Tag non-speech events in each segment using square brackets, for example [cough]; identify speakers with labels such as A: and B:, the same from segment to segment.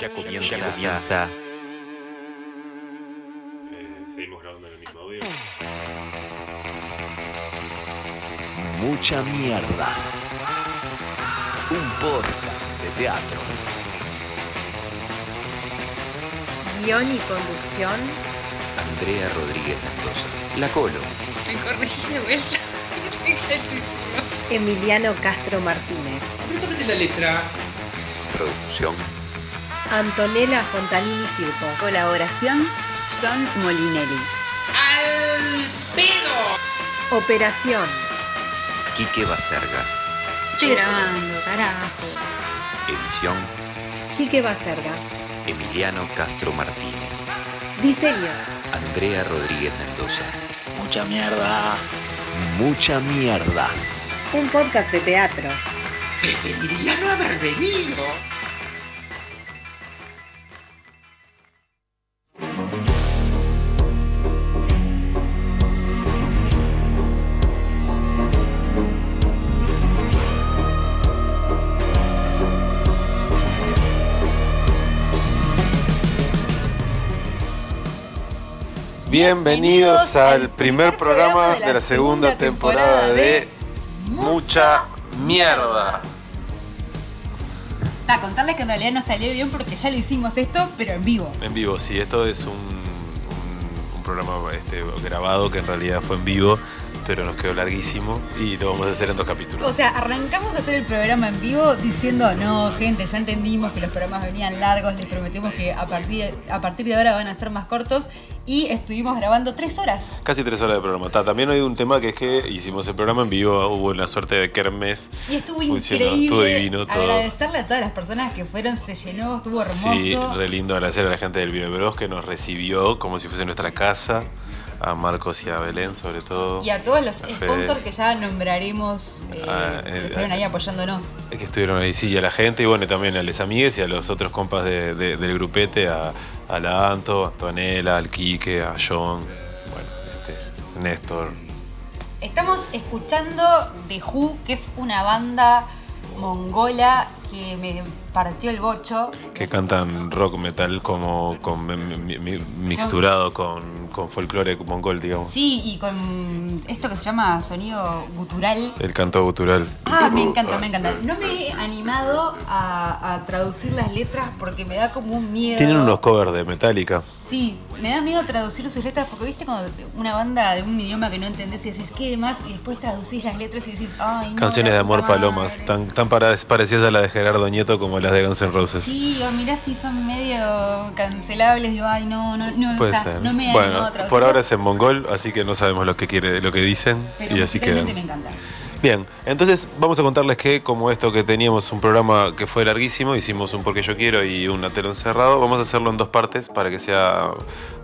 A: Ya comienza. Ya comienza.
B: Eh, seguimos grabando en el mismo audio.
A: Mucha mierda. Un podcast de teatro.
C: Guión y conducción,
A: Andrea Rodríguez Mendoza. La Colo.
D: Me corregí de vuelta.
C: Emiliano Castro Martínez,
E: Apretame la letra.
A: Producción.
C: Antonella Fontanini Firpo,
F: Colaboración John Molinelli.
E: ¡Al pedo!
C: Operación,
A: Quique Baserga.
D: Estoy grabando, carajo.
A: Edición.
C: Quique Baserga,
A: Emiliano Castro Martínez.
C: Diseño,
A: Andrea Rodríguez Mendoza. Mucha mierda. Mucha mierda.
C: un podcast de teatro.
E: Preferiría no haber venido.
B: Bienvenidos al primer programa de la segunda temporada de Mucha Mierda.
G: A contarles que en realidad no salió bien porque ya lo hicimos esto, pero en vivo.
B: En vivo, sí, esto es un, un- un programa este, grabado que en realidad fue en vivo, pero nos quedó larguísimo y lo vamos a hacer en dos capítulos.
G: O sea, arrancamos a hacer el programa en vivo diciendo, no, gente, ya entendimos que los programas venían largos, les prometemos que a partir, a partir de ahora van a ser más cortos y estuvimos grabando tres horas.
B: Casi tres horas de programa. Ta, también hay un tema que es que hicimos el programa en vivo, hubo una suerte de kermes.
G: Y estuvo
B: Funcionó,
G: increíble.
B: estuvo divino todo.
G: Agradecerle a todas las personas que fueron, se llenó, estuvo hermoso.
B: Sí, re lindo agradecer a la gente del Vino Bros que nos recibió como si fuese nuestra casa. A Marcos y a Belén, sobre todo.
G: y a todos los sponsors que ya nombraremos, eh,
B: Ah,
G: que
B: eh,
G: estuvieron ahí apoyándonos.
B: que estuvieron ahí, sí, y a la gente, y bueno, también a les amigues y a los otros compas de- de- del grupete, a, a la Anto, a Antonella, al Quique, a John, bueno, este, Néstor.
G: Estamos escuchando The Who, que es una banda mongola que me partió el bocho.
B: que cantan rock metal como con, mi- mi- mixturado con, con folclore mongol, digamos.
G: Sí, y con esto que se llama sonido gutural.
B: El canto gutural.
G: Ah, me encanta, me encanta. No me he animado a, a traducir las letras porque me da como un miedo.
B: Tienen unos covers de Metallica.
G: Sí, me da miedo traducir sus letras porque viste cuando una banda de un idioma que no entendés y decís qué demás y después traducís las letras y decís, ay, no.
B: Canciones
G: la
B: de amor palomas,
G: madre".
B: tan, tan parecidas a las de Gerardo Nieto como las de Guns N' Roses.
G: Sí, o mirá si son medio cancelables, digo, ay, no, no, no,
B: Puede
G: está,
B: ser.
G: no me
B: bueno,
G: animado a traducirlo,
B: por ahora es en mongol, así que no sabemos lo que quiere, lo que dicen
G: pero
B: y así quedan.
G: me encanta.
B: Bien, entonces vamos a contarles que como esto que teníamos un programa que fue larguísimo, hicimos un porque yo quiero y un telón cerrado, vamos a hacerlo en dos partes para que sea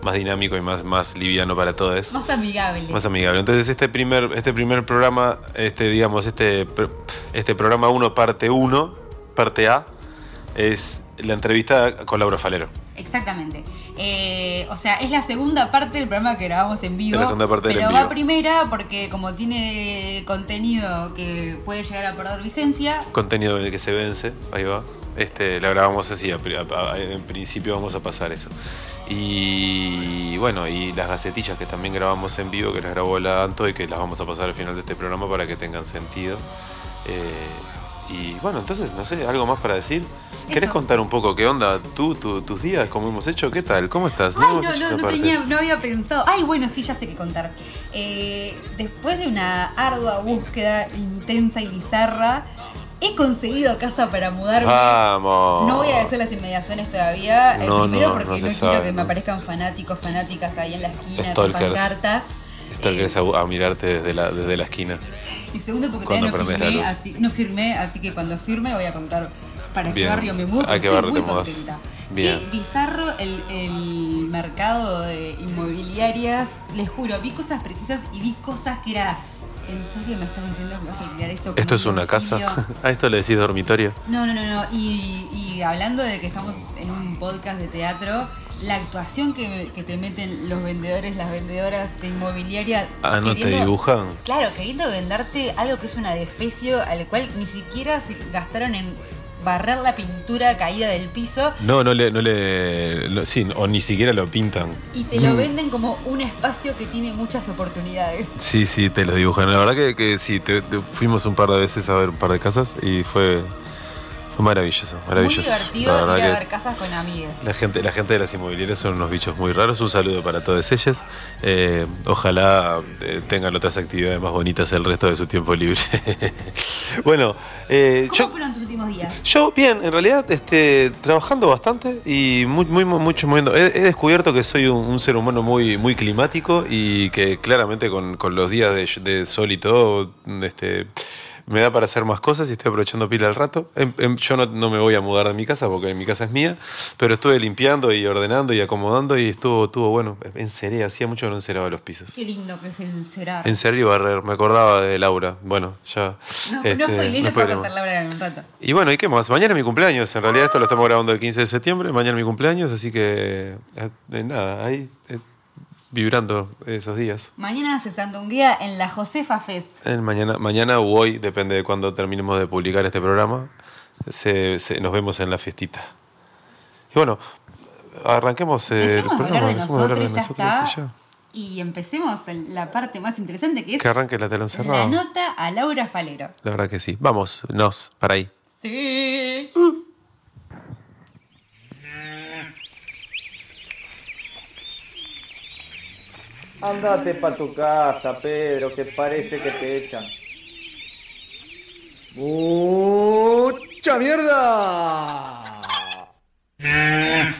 B: más dinámico y más, más liviano para todos.
G: Más amigable.
B: Más amigable. Entonces este primer, este primer programa, este, digamos, este, este programa 1, parte 1, parte A, es la entrevista con Laura Falero.
G: Exactamente. Eh, o sea, es la segunda parte del programa que grabamos en vivo.
B: Es la segunda parte del
G: pero
B: en
G: va
B: vivo.
G: primera porque como tiene contenido que puede llegar a perder vigencia,
B: Contenido que se vence, ahí va. Este, la grabamos así, a- a- en principio vamos a pasar eso. Y bueno, y las gacetillas que también grabamos en vivo, que las grabó la Anto y que las vamos a pasar al final de este programa para que tengan sentido. Eh, y bueno, entonces, no sé, algo más para decir. ¿Querés
G: Eso.
B: contar un poco qué onda tú, tu- tus días, cómo hemos hecho? ¿Qué tal? ¿Cómo estás?
G: Ay, no, no, no,
B: parte.
G: tenía, no había pensado. Ay, bueno, sí, ya sé qué contar. Eh, después de una ardua búsqueda intensa y bizarra, he conseguido casa para mudarme.
B: Vamos.
G: No voy a decir las inmediaciones todavía. El
B: No,
G: primero
B: no,
G: porque
B: no
G: no, quiero
B: sabe,
G: que me
B: no.
G: aparezcan fanáticos, fanáticas ahí en la esquina
B: Stalkers.
G: con pancartas.
B: Esto
G: Eh,
B: a, a mirarte desde la, desde la esquina.
G: Y segundo porque todavía no firmé, así, no firmé, así que cuando firme voy a contar para
B: Bien.
G: qué barrio me mudo.
B: ¿A qué
G: estoy
B: barrio
G: muy
B: te
G: contenta.
B: Bien.
G: Qué bizarro el, el mercado de inmobiliarias. Les juro, vi cosas precisas y vi cosas que era. ¿En serio me estás diciendo que vas a alquilar esto?
B: ¿Esto es
G: un
B: una casa? [laughs] ¿A esto le decís dormitorio?
G: No, no, no, no. Y, y hablando de que estamos en un podcast de teatro, la actuación que, que te meten los vendedores, las vendedoras de inmobiliaria.
B: Ah, ¿no te dibujan?
G: Claro, queriendo venderte algo que es un adefesio al cual ni siquiera se gastaron en
H: barrer la pintura caída del piso
B: No, no le, no le, no- sí, o ni siquiera lo pintan.
H: y te lo venden como un espacio que tiene muchas oportunidades.
B: Sí, sí, te lo dibujan. La verdad que, que sí, te- te- fuimos un par de veces a ver un par de casas y fue, fue maravilloso,
H: Muy
B: maravilloso.
H: divertido
B: La
H: ir a ver casas con amigues.
B: La gente, la gente de las inmobiliarias son unos bichos muy raros. Un saludo para todas ellas. Eh, ojalá eh, tengan otras actividades más bonitas el resto de su tiempo libre. [laughs] bueno, eh,
H: ¿Cómo
B: yo,
H: fueron tus últimos días?
B: yo bien, en realidad, este, trabajando bastante y muy, muy, muy- mucho moviendo. He, he descubierto que soy un, un ser humano muy, muy climático y que claramente con, con los días de, de sol y todo, este, me da para hacer más cosas y estoy aprovechando pila al rato. Em- em, yo no, no me voy a mudar de mi casa porque mi casa es mía, pero estuve limpiando y ordenando y acomodando y estuvo, estuvo bueno. Enceré, hacía mucho que no enceraba los pisos.
H: Qué lindo que es el cerar.
B: Enceré y barrer, me acordaba de Laura. Bueno, ya.
H: No,
B: este,
H: no spoilees
B: no spoilemos.
H: contar Laura en un rato.
B: Y bueno, ¿y qué más? Mañana es mi cumpleaños. En realidad esto lo estamos grabando el 15 de septiembre. Mañana es mi cumpleaños, así que eh, nada, ahí eh, vibrando esos días.
H: Mañana se sandunguea en la Josefa Fest.
B: El mañana, mañana o hoy, depende de cuándo terminemos de publicar este programa, se, se- nos vemos en la fiestita. Y bueno, arranquemos eh, el
H: Dejemos de
B: programa.
H: hablar de nosotros, ya
B: nosotros
H: está.
B: y.
H: Y empecemos la parte más interesante que es
B: Que arranque la telón
H: la
B: cerrada.
H: nota a Laura Falero.
B: La verdad que sí. Vamos, nos, para ahí.
H: Sí.
I: Andate pa' tu casa, Pedro, que parece que te echan.
J: ¡Mucha mierda!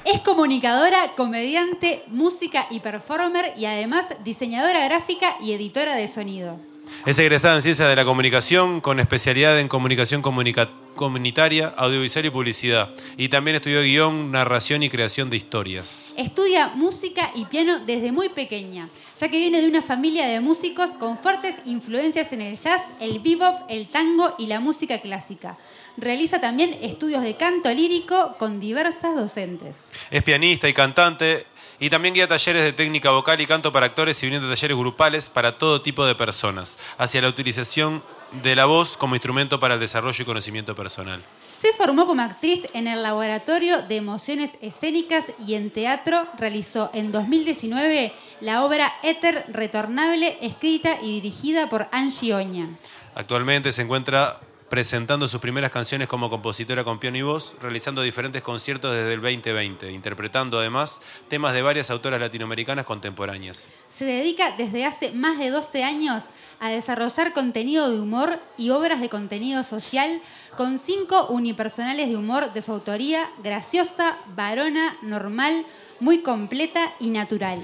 H: Es comunicadora, comediante, música y performer y además diseñadora gráfica y editora de sonido.
B: Es egresada en Ciencias de la Comunicación con especialidad en Comunicación comunica- Comunitaria, Audiovisual y Publicidad. Y también estudió guion, narración y creación de historias.
H: Estudia música y piano desde muy pequeña, ya que viene de una familia de músicos con fuertes influencias en el jazz, el bebop, el tango y la música clásica. Realiza también estudios de canto lírico con diversas docentes.
B: Es pianista y cantante y también guía talleres de técnica vocal y canto para actores y brinda talleres grupales para todo tipo de personas, hacia la utilización de la voz como instrumento para el desarrollo y conocimiento personal.
H: Se formó como actriz en el Laboratorio de Emociones Escénicas y en teatro realizó en 2019 la obra Éter Retornable, escrita y dirigida por Angie Oña.
B: Actualmente se encuentra presentando sus primeras canciones como compositora con piano y voz, realizando diferentes conciertos desde el 2020, interpretando además temas de varias autoras latinoamericanas contemporáneas.
H: Se dedica desde hace más de 12 años a desarrollar contenido de humor y obras de contenido social con cinco unipersonales de humor de su autoría, graciosa, varona, normal, muy completa y natural.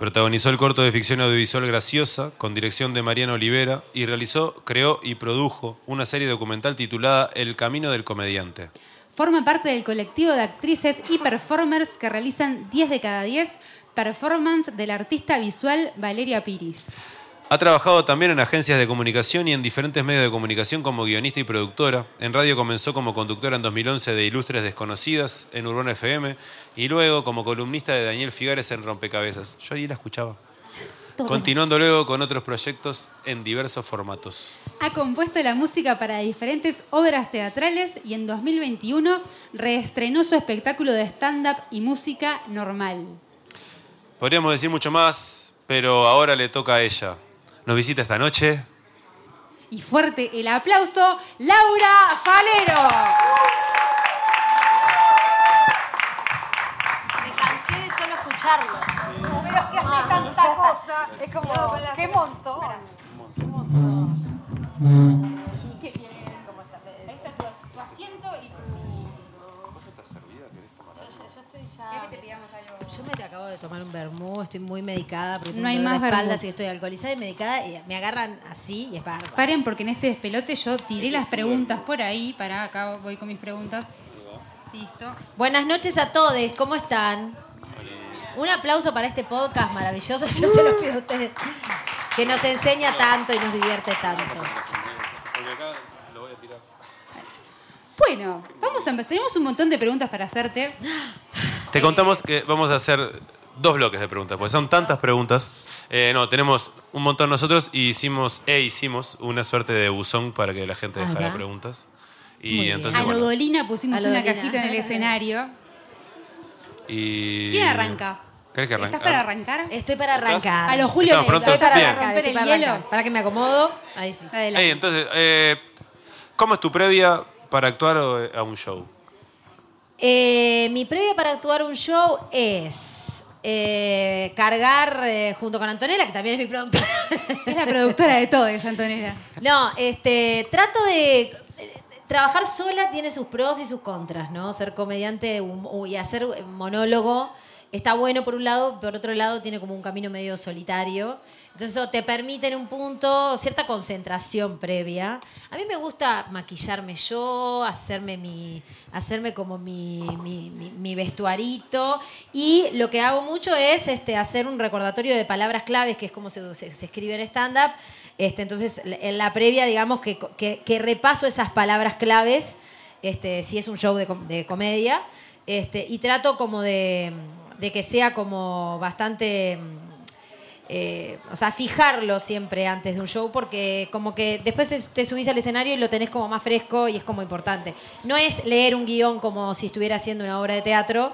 B: Protagonizó el corto de ficción audiovisual Graciosa, con dirección de Mariano Olivera, y realizó, creó y produjo una serie documental titulada El Camino del Comediante.
H: Forma parte del colectivo de actrices y performers que realizan 10 de cada 10 performance del artista visual Valeria Piris.
B: Ha trabajado también en agencias de comunicación y en diferentes medios de comunicación como guionista y productora. En radio comenzó como conductora en 2011 de Ilustres Desconocidas en Urbana FM y luego como columnista de Daniel Figares en Rompecabezas. Yo ahí la escuchaba.
H: Todo.
B: Continuando luego con otros proyectos en diversos formatos.
H: Ha compuesto la música para diferentes obras teatrales y en 2021 reestrenó su espectáculo de stand-up y música normal.
B: Podríamos decir mucho más, pero ahora le toca a ella. Nos visita esta noche.
H: Y fuerte el aplauso, Laura Falero.
K: Me cansé de solo escucharlo.
H: Pero es que hace tanta cosa. Es como, qué montón. Qué
K: Yo estoy ya.
H: ¿Querés que te pidamos algo?
K: Yo me acabo de tomar un vermú, estoy muy medicada, porque
H: No hay
K: tengo
H: más
K: de espalda,
H: vermú.
K: así que estoy alcoholizada y medicada y me agarran así y es bárbaro.
H: Paren porque en este despelote yo tiré las preguntas por ahí. Para acá voy con mis preguntas. Listo.
K: Buenas noches a todos, ¿cómo están? Un aplauso para este podcast maravilloso, [laughs] yo se los pido a ustedes, que nos enseña tanto y nos divierte tanto.
B: Porque acá lo voy a tirar.
H: Bueno, vamos a empezar. Tenemos un montón de preguntas para hacerte.
B: Te contamos que vamos a hacer dos bloques de preguntas, porque son tantas preguntas. Eh, no, tenemos un montón nosotros y hicimos, e hicimos una suerte de buzón para que la gente dejara
K: Ajá.
B: preguntas. Y
K: Muy bien.
B: entonces,
H: a
B: bueno,
H: Lodolina pusimos
K: A
H: una cajita en el escenario.
B: y...
H: ¿Quién arranca?
B: ¿Querés que arranque?
H: ¿Estás para arrancar?
K: Estoy para arrancar.
H: A los Julio
B: Estamos prontos.
H: para
B: Bien.
H: romper
K: Estoy
H: el
K: para
H: hielo.
K: arrancar. Para que me acomodo. Ahí sí.
H: Adelante.
B: Ey, entonces, eh, ¿cómo es tu previa para actuar o- a un show?
K: Eh, mi previa para actuar un show es eh, cargar eh, junto con Antonella, que también es mi productora. [laughs]
H: Es la productora de todo, es Antonella.
K: No, este, trato de eh, trabajar sola tiene sus pros y sus contras, ¿no? Ser comediante y hacer monólogo está bueno por un lado, por otro lado tiene como un camino medio solitario. Entonces eso te permite en un punto cierta concentración previa. A mí me gusta maquillarme yo, hacerme mi, hacerme como mi, mi, vestuarito y lo que hago mucho es este, hacer un recordatorio de palabras claves, que es como se, escribe en stand-up. Este, entonces en la previa, digamos que, que- repaso esas palabras claves, este, si es un show de, com- de comedia, este, y trato como de que sea como bastante eh, o sea, fijarlo siempre antes de un show porque como que después te, subís al escenario y lo tenés como más fresco y es como importante. No es leer un guion como si estuviera haciendo una obra de teatro,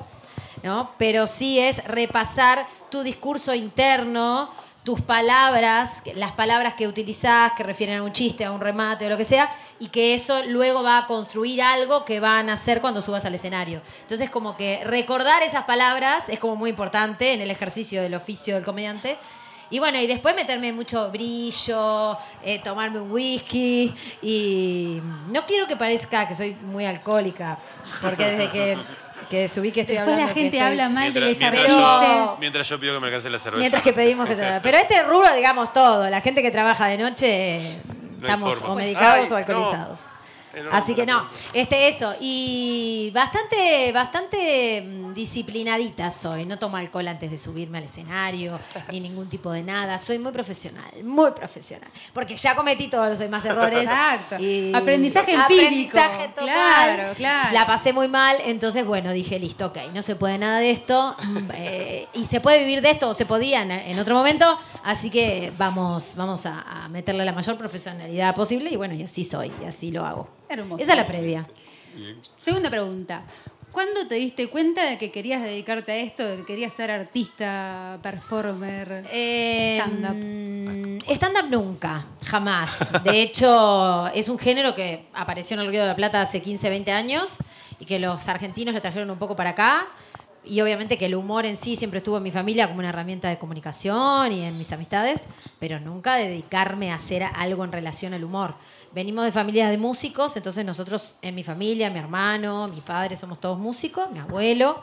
K: ¿no? Pero sí es repasar tu discurso interno, tus palabras, las palabras que utilizás que refieren a un chiste, a un remate o lo que sea, y que eso luego va a construir algo que van a hacer cuando subas al escenario. Entonces, como que recordar esas palabras es como muy importante en el ejercicio del oficio del comediante. Y bueno, y después meterme mucho brillo, eh, tomarme un whisky y no quiero que parezca que soy muy alcohólica, porque desde que, que subí que estoy
H: Después
K: hablando
H: la
K: que
H: gente
K: estoy-
H: habla mal de
B: Mientras,
H: les
B: mientras yo, mientras yo pido que me alcance la cerveza.
K: Mientras que pedimos que se. Pero este rubro, digamos todo. La gente que trabaja de noche,
B: No
K: estamos o medicados
B: Ay,
K: o alcoholizados.
B: No,
K: Así que
B: no,
K: este eso. Y bastante, bastante mm, disciplinadita soy. No tomo alcohol antes de subirme al escenario, [laughs] ni ningún tipo de nada. Soy muy profesional, muy profesional. Porque ya cometí todos los demás errores.
H: Exacto.
K: Y-
H: Aprendizaje empírico.
K: Aprendizaje total.
H: Claro, claro.
K: La pasé muy mal, entonces bueno, dije, listo, ok, no se puede nada de esto. mm, eh, y se puede vivir de esto, o se podía en, en otro momento. Así que vamos, vamos a, a meterle la mayor profesionalidad posible. Y bueno, y así soy, y así lo hago.
H: Hermoso.
K: Esa es la previa.
H: Segunda pregunta. ¿Cuándo te diste cuenta de que querías dedicarte a esto, de que querías ser artista, performer?
K: Eh,
H: Stand-up.
K: mm, Stand-up nunca, jamás. De [laughs] hecho, es un género que apareció en el Río de la Plata hace 15, 20 años y que los argentinos lo trajeron un poco para acá. Y obviamente que el humor en sí siempre estuvo en mi familia como una herramienta de comunicación y en mis amistades, pero nunca dedicarme a hacer algo en relación al humor. Venimos de familias de músicos, entonces nosotros en mi familia, mi hermano, mi padre, somos todos músicos, mi abuelo.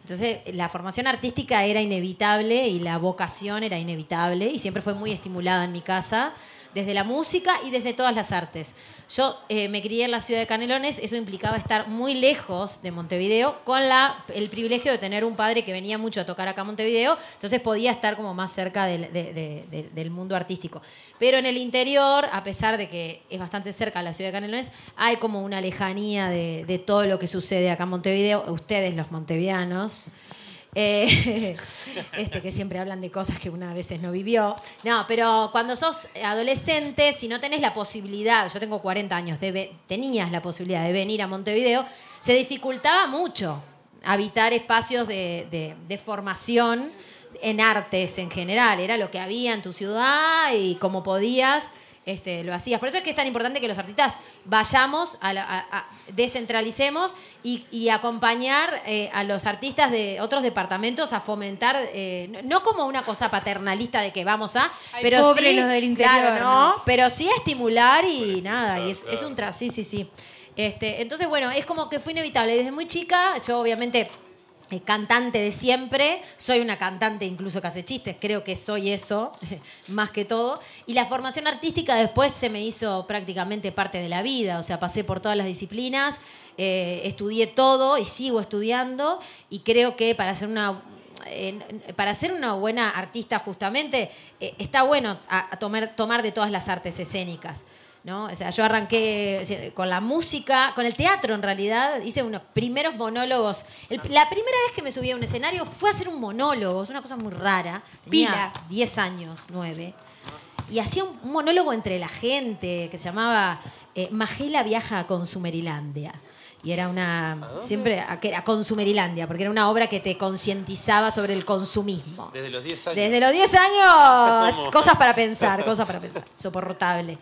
K: Entonces, la formación artística era inevitable y la vocación era inevitable y siempre fue muy estimulada en mi casa, desde la música y desde todas las artes. Yo eh, me crié en la ciudad de Canelones, eso implicaba estar muy lejos de Montevideo, con la, el privilegio de tener un padre que venía mucho a tocar acá a Montevideo, entonces podía estar como más cerca del, de- de- de- del mundo artístico. Pero en el interior, a pesar de que es bastante cerca la ciudad de Canelones, hay como una lejanía de, de todo lo que sucede acá en Montevideo, ustedes los montevianos. Eh, [laughs] este, que siempre hablan de cosas que una a veces no vivió. No, pero cuando sos adolescente, si no tenés la posibilidad, yo tengo 40 años, de tenías la posibilidad de venir a Montevideo, se dificultaba mucho habitar espacios de- de formación en artes en general. Era lo que había en tu ciudad y como podías. Este, lo hacías. Por eso es que es tan importante que los artistas vayamos, a la- a- a- descentralicemos y, y acompañar eh, a los artistas de otros departamentos a fomentar, eh, no- no como una cosa paternalista de que vamos a,
H: Ay,
K: pero
H: pobre
K: sí,
H: los del interior,
K: claro,
H: ¿no?
K: ¿no? pero sí a estimular y nada, y es, es un tras, sí, sí, sí. Este, entonces, bueno, es como que fue inevitable. Desde muy chica, yo obviamente cantante de siempre, soy una cantante incluso que hace chistes, creo que soy eso, [laughs] más que todo. Y la formación artística después se me hizo prácticamente parte de la vida, o sea, pasé por todas las disciplinas, eh, estudié todo y sigo estudiando y creo que para ser una... eh, para una buena artista justamente eh, está bueno a tomar, tomar de todas las artes escénicas. ¿No? O sea, yo arranqué con la música, con el teatro en realidad, hice unos primeros monólogos. El- la primera vez que me subí a un escenario fue a hacer un monólogo, es una cosa muy rara. Tenía
H: Pila.
K: 10 años, 9. y hacía un monólogo entre la gente que se llamaba eh, Magela viaja a Consumerilandia. Y era una. Siempre. A, que- a Consumerilandia, porque era una obra que te concientizaba sobre el consumismo.
B: Desde los 10 años.
K: Desde los 10 años, [laughs]
B: ¿Cómo?
K: cosas para pensar, cosas para pensar. Soportable.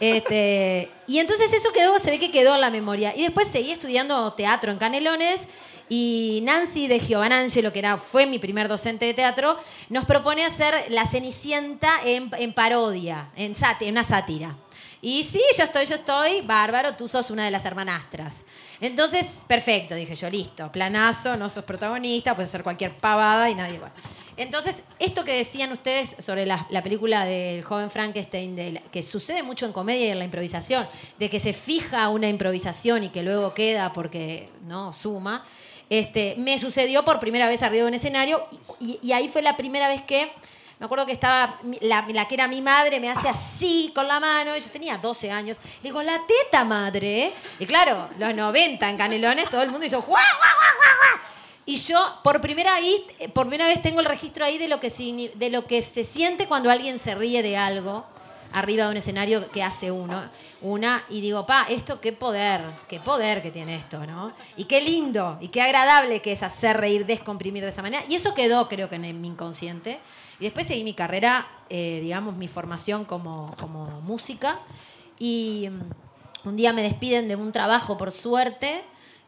K: Este, y entonces eso quedó, se ve que quedó en la memoria. Y después seguí estudiando teatro en Canelones y Nancy de Giovanangelo, que era, fue mi primer docente de teatro, nos propone hacer La Cenicienta en, parodia, en, en una sátira. Y sí, yo estoy, yo estoy, bárbaro, tú sos una de las hermanastras. Entonces, perfecto, dije yo, listo, planazo, no sos protagonista, puedes hacer cualquier pavada y nadie va. Entonces, esto que decían ustedes sobre la, la película del joven Frankenstein, de la- que sucede mucho en comedia y en la improvisación, de que se fija una improvisación y que luego queda porque no suma, este, me sucedió por primera vez arriba de un escenario y, ahí fue la primera vez que me acuerdo que estaba la, que era mi madre, me hace así con la mano, yo tenía 12 años. Le digo, la teta, madre. Y claro, los 90 en Canelones, todo el mundo hizo ¡guau, guau, guau, guau, guau! Y yo por primera, ahí, por primera vez tengo el registro ahí de lo, que, de lo que se siente cuando alguien se ríe de algo arriba de un escenario que hace uno, una, y digo, pa, esto qué poder, qué poder que tiene esto, ¿no? Y qué lindo, y qué agradable que es hacer reír, descomprimir de esta manera. Y eso quedó, creo que, en mi inconsciente. Y después seguí mi carrera, eh, digamos, mi formación como, como música. Y mm, un día me despiden de un trabajo, por suerte.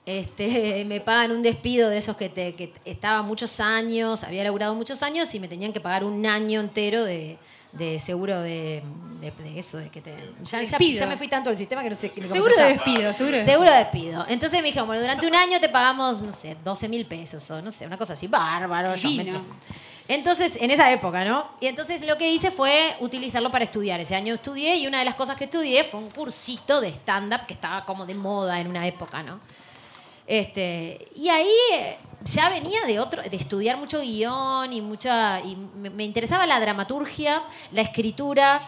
K: Este, [laughs] me pagan un despido de esos que, te, que estaba muchos años, había laburado muchos años y me tenían que pagar un año entero de, de seguro de, de- de eso, de que te... Ya, ya- me fui tanto del sistema que no sé
H: Seguro
K: se
H: de despido, seguro de
K: Seguro de despido. Entonces me dijeron, bueno, durante un año te pagamos, no sé, 12 mil pesos o no sé, una cosa así, bárbaro. yo entonces, en esa época, ¿no? Y entonces lo que hice fue utilizarlo para estudiar. Ese año estudié y una de las cosas que estudié fue un cursito de stand-up que estaba como de moda en una época, ¿no? Este, y ahí eh, ya venía de otro, de estudiar mucho guion y mucha. Y me, me interesaba la dramaturgia, la escritura.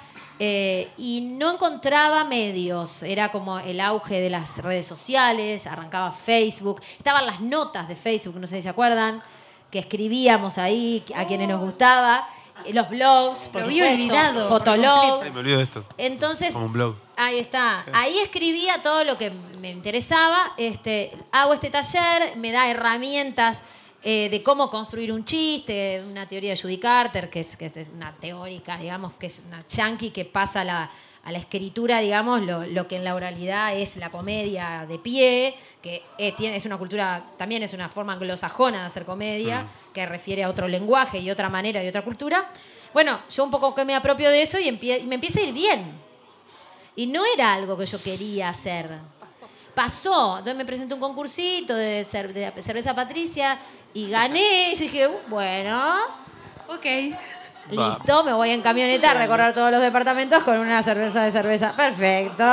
K: eh, y no encontraba medios. Era como el auge de las redes sociales, arrancaba Facebook, estaban las notas de Facebook, no sé si se acuerdan, que escribíamos ahí a quienes nos gustaba, eh, los blogs, por
H: Lo había
K: supuesto,
H: olvidado por
K: Fotolog.
B: Ay, me olvido de esto.
K: Entonces,
B: Como un blog.
K: Ahí está. Ahí escribía todo lo que me interesaba. Este, hago este taller, me da herramientas eh, de cómo construir un chiste, una teoría de Judy Carter, que es, que es una teórica, digamos, que es una yankee que pasa a la, a la escritura, digamos, lo, lo que en la oralidad es la comedia de pie, que eh, tiene, es una cultura, también es una forma anglosajona de hacer comedia, que refiere a otro lenguaje y otra manera y otra cultura. Bueno, yo un poco que me apropio de eso y, empie- y me empieza a ir bien. Y no era algo que yo quería hacer. Pasó. Entonces me presenté un concursito de, cer- de cerveza Patricia y gané. Y [laughs] yo dije, "Uh, bueno,
H: Ok.
K: listo, me voy en camioneta a recorrer todos los departamentos con una cerveza de cerveza. Perfecto.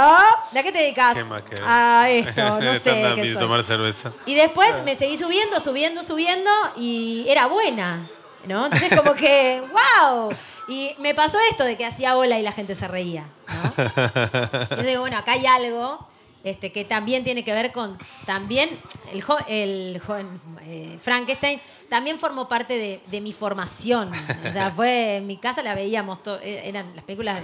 K: ¿De qué te dedicas?
B: ¿Qué más que
K: A esto, [laughs] no sé qué soy.
B: tomar cerveza.
K: Y después me seguí subiendo, subiendo, subiendo y era buena, ¿no? Entonces como que, wow. Y me pasó esto de que hacía bola y la gente se reía, ¿no? Yo digo, bueno, acá hay algo este, que también tiene que ver con, también, el, el joven eh, Frankenstein también formó parte de, de mi formación. O sea, fue, en mi casa la veíamos, to- eh, eran las películas,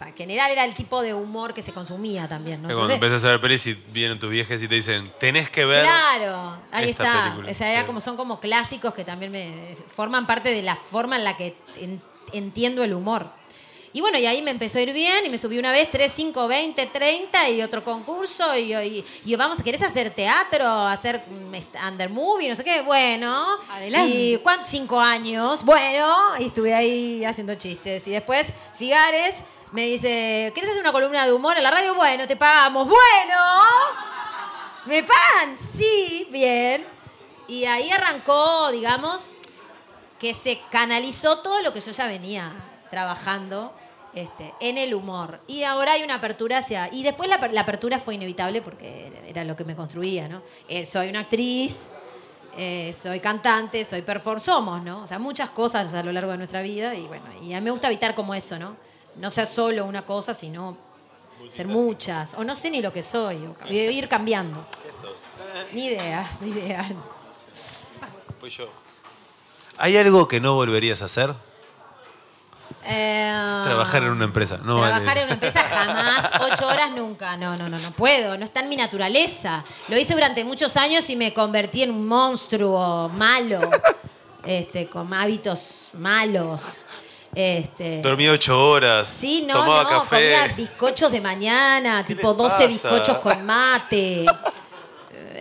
K: sea, en general era el tipo de humor que se consumía también, ¿no?
B: Que cuando
K: Entonces-
B: empiezas a ver pelis y vienen tus viejas y te dicen, tenés que ver.
K: Claro, ahí
B: esta
K: está.
B: película.
K: O sea, era como, son como clásicos que también me forman parte de la forma en la que en- entiendo el humor. Y bueno, y ahí me empezó a ir bien y me subí una vez 3, 5, 20, 30 y otro concurso y, y, y vamos, ¿querés hacer teatro? ¿Hacer mm, under movie? No sé qué. Bueno.
H: Adelante.
K: ¿Y cuántos? Cinco años. Bueno. Y estuve ahí haciendo chistes. Y después Figares me dice, ¿querés hacer una columna de humor en la radio? Bueno, te pagamos. Bueno. ¿Me pagan? Sí, bien. Y ahí arrancó, digamos, que se canalizó todo lo que yo ya venía trabajando este, en el humor. Y ahora hay una apertura hacia... Y después la, aper- la apertura fue inevitable porque era lo que me construía, ¿no? Eh, soy una actriz, eh, soy cantante, soy performer, somos, ¿no? O sea, muchas cosas a lo largo de nuestra vida y bueno, y a mí me gusta evitar como eso, ¿no? No ser solo una cosa, sino ser muchas. O no sé ni lo que soy, o ir [laughs] cambiando. Ni idea, [laughs] ni idea.
B: Pues yo. ¿Hay algo que no volverías a hacer?
K: Eh,
B: Trabajar en una empresa. No
K: Trabajar
B: vale.
K: en una empresa jamás, [laughs] ocho horas nunca. No, no, no, no puedo. No está en mi naturaleza. Lo hice durante muchos años y me convertí en un monstruo malo, este, con hábitos malos. Este,
B: Dormía ocho horas.
K: Sí, no,
B: tomaba
K: no,
B: café.
K: comía bizcochos de mañana, tipo
B: les
K: 12
B: pasa?
K: bizcochos con mate.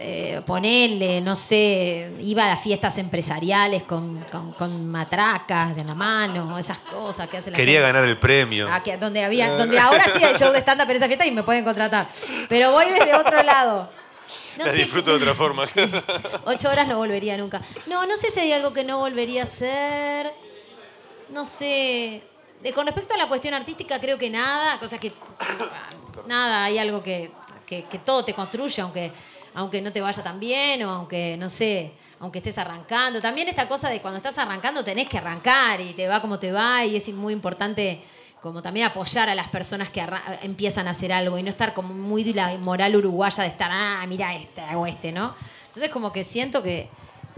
K: Eh, ponele, no sé, iba a las fiestas empresariales con, con- con matracas en la mano, esas cosas que hace la
B: Quería
K: gente.
B: ganar el premio.
K: Ah, que- donde había, donde ahora sí hay show de stand-up en esa fiesta y me pueden contratar. Pero voy desde otro lado. No
B: Las
K: sé,
B: disfruto de otra forma. [laughs]
K: Ocho horas no volvería nunca. No, no sé si hay algo que no volvería a hacer. No sé. De- con respecto a la cuestión artística, creo que nada. Cosa que. Nada, hay algo que, que, todo te construye, aunque, aunque no te vaya tan bien o aunque, no sé, aunque estés arrancando. También esta cosa de cuando estás arrancando tenés que arrancar y te va como te va y es muy importante como también apoyar a las personas que empiezan a hacer algo y no estar como muy de la moral uruguaya de estar, ah, mira este o este, ¿no? Entonces como que siento que,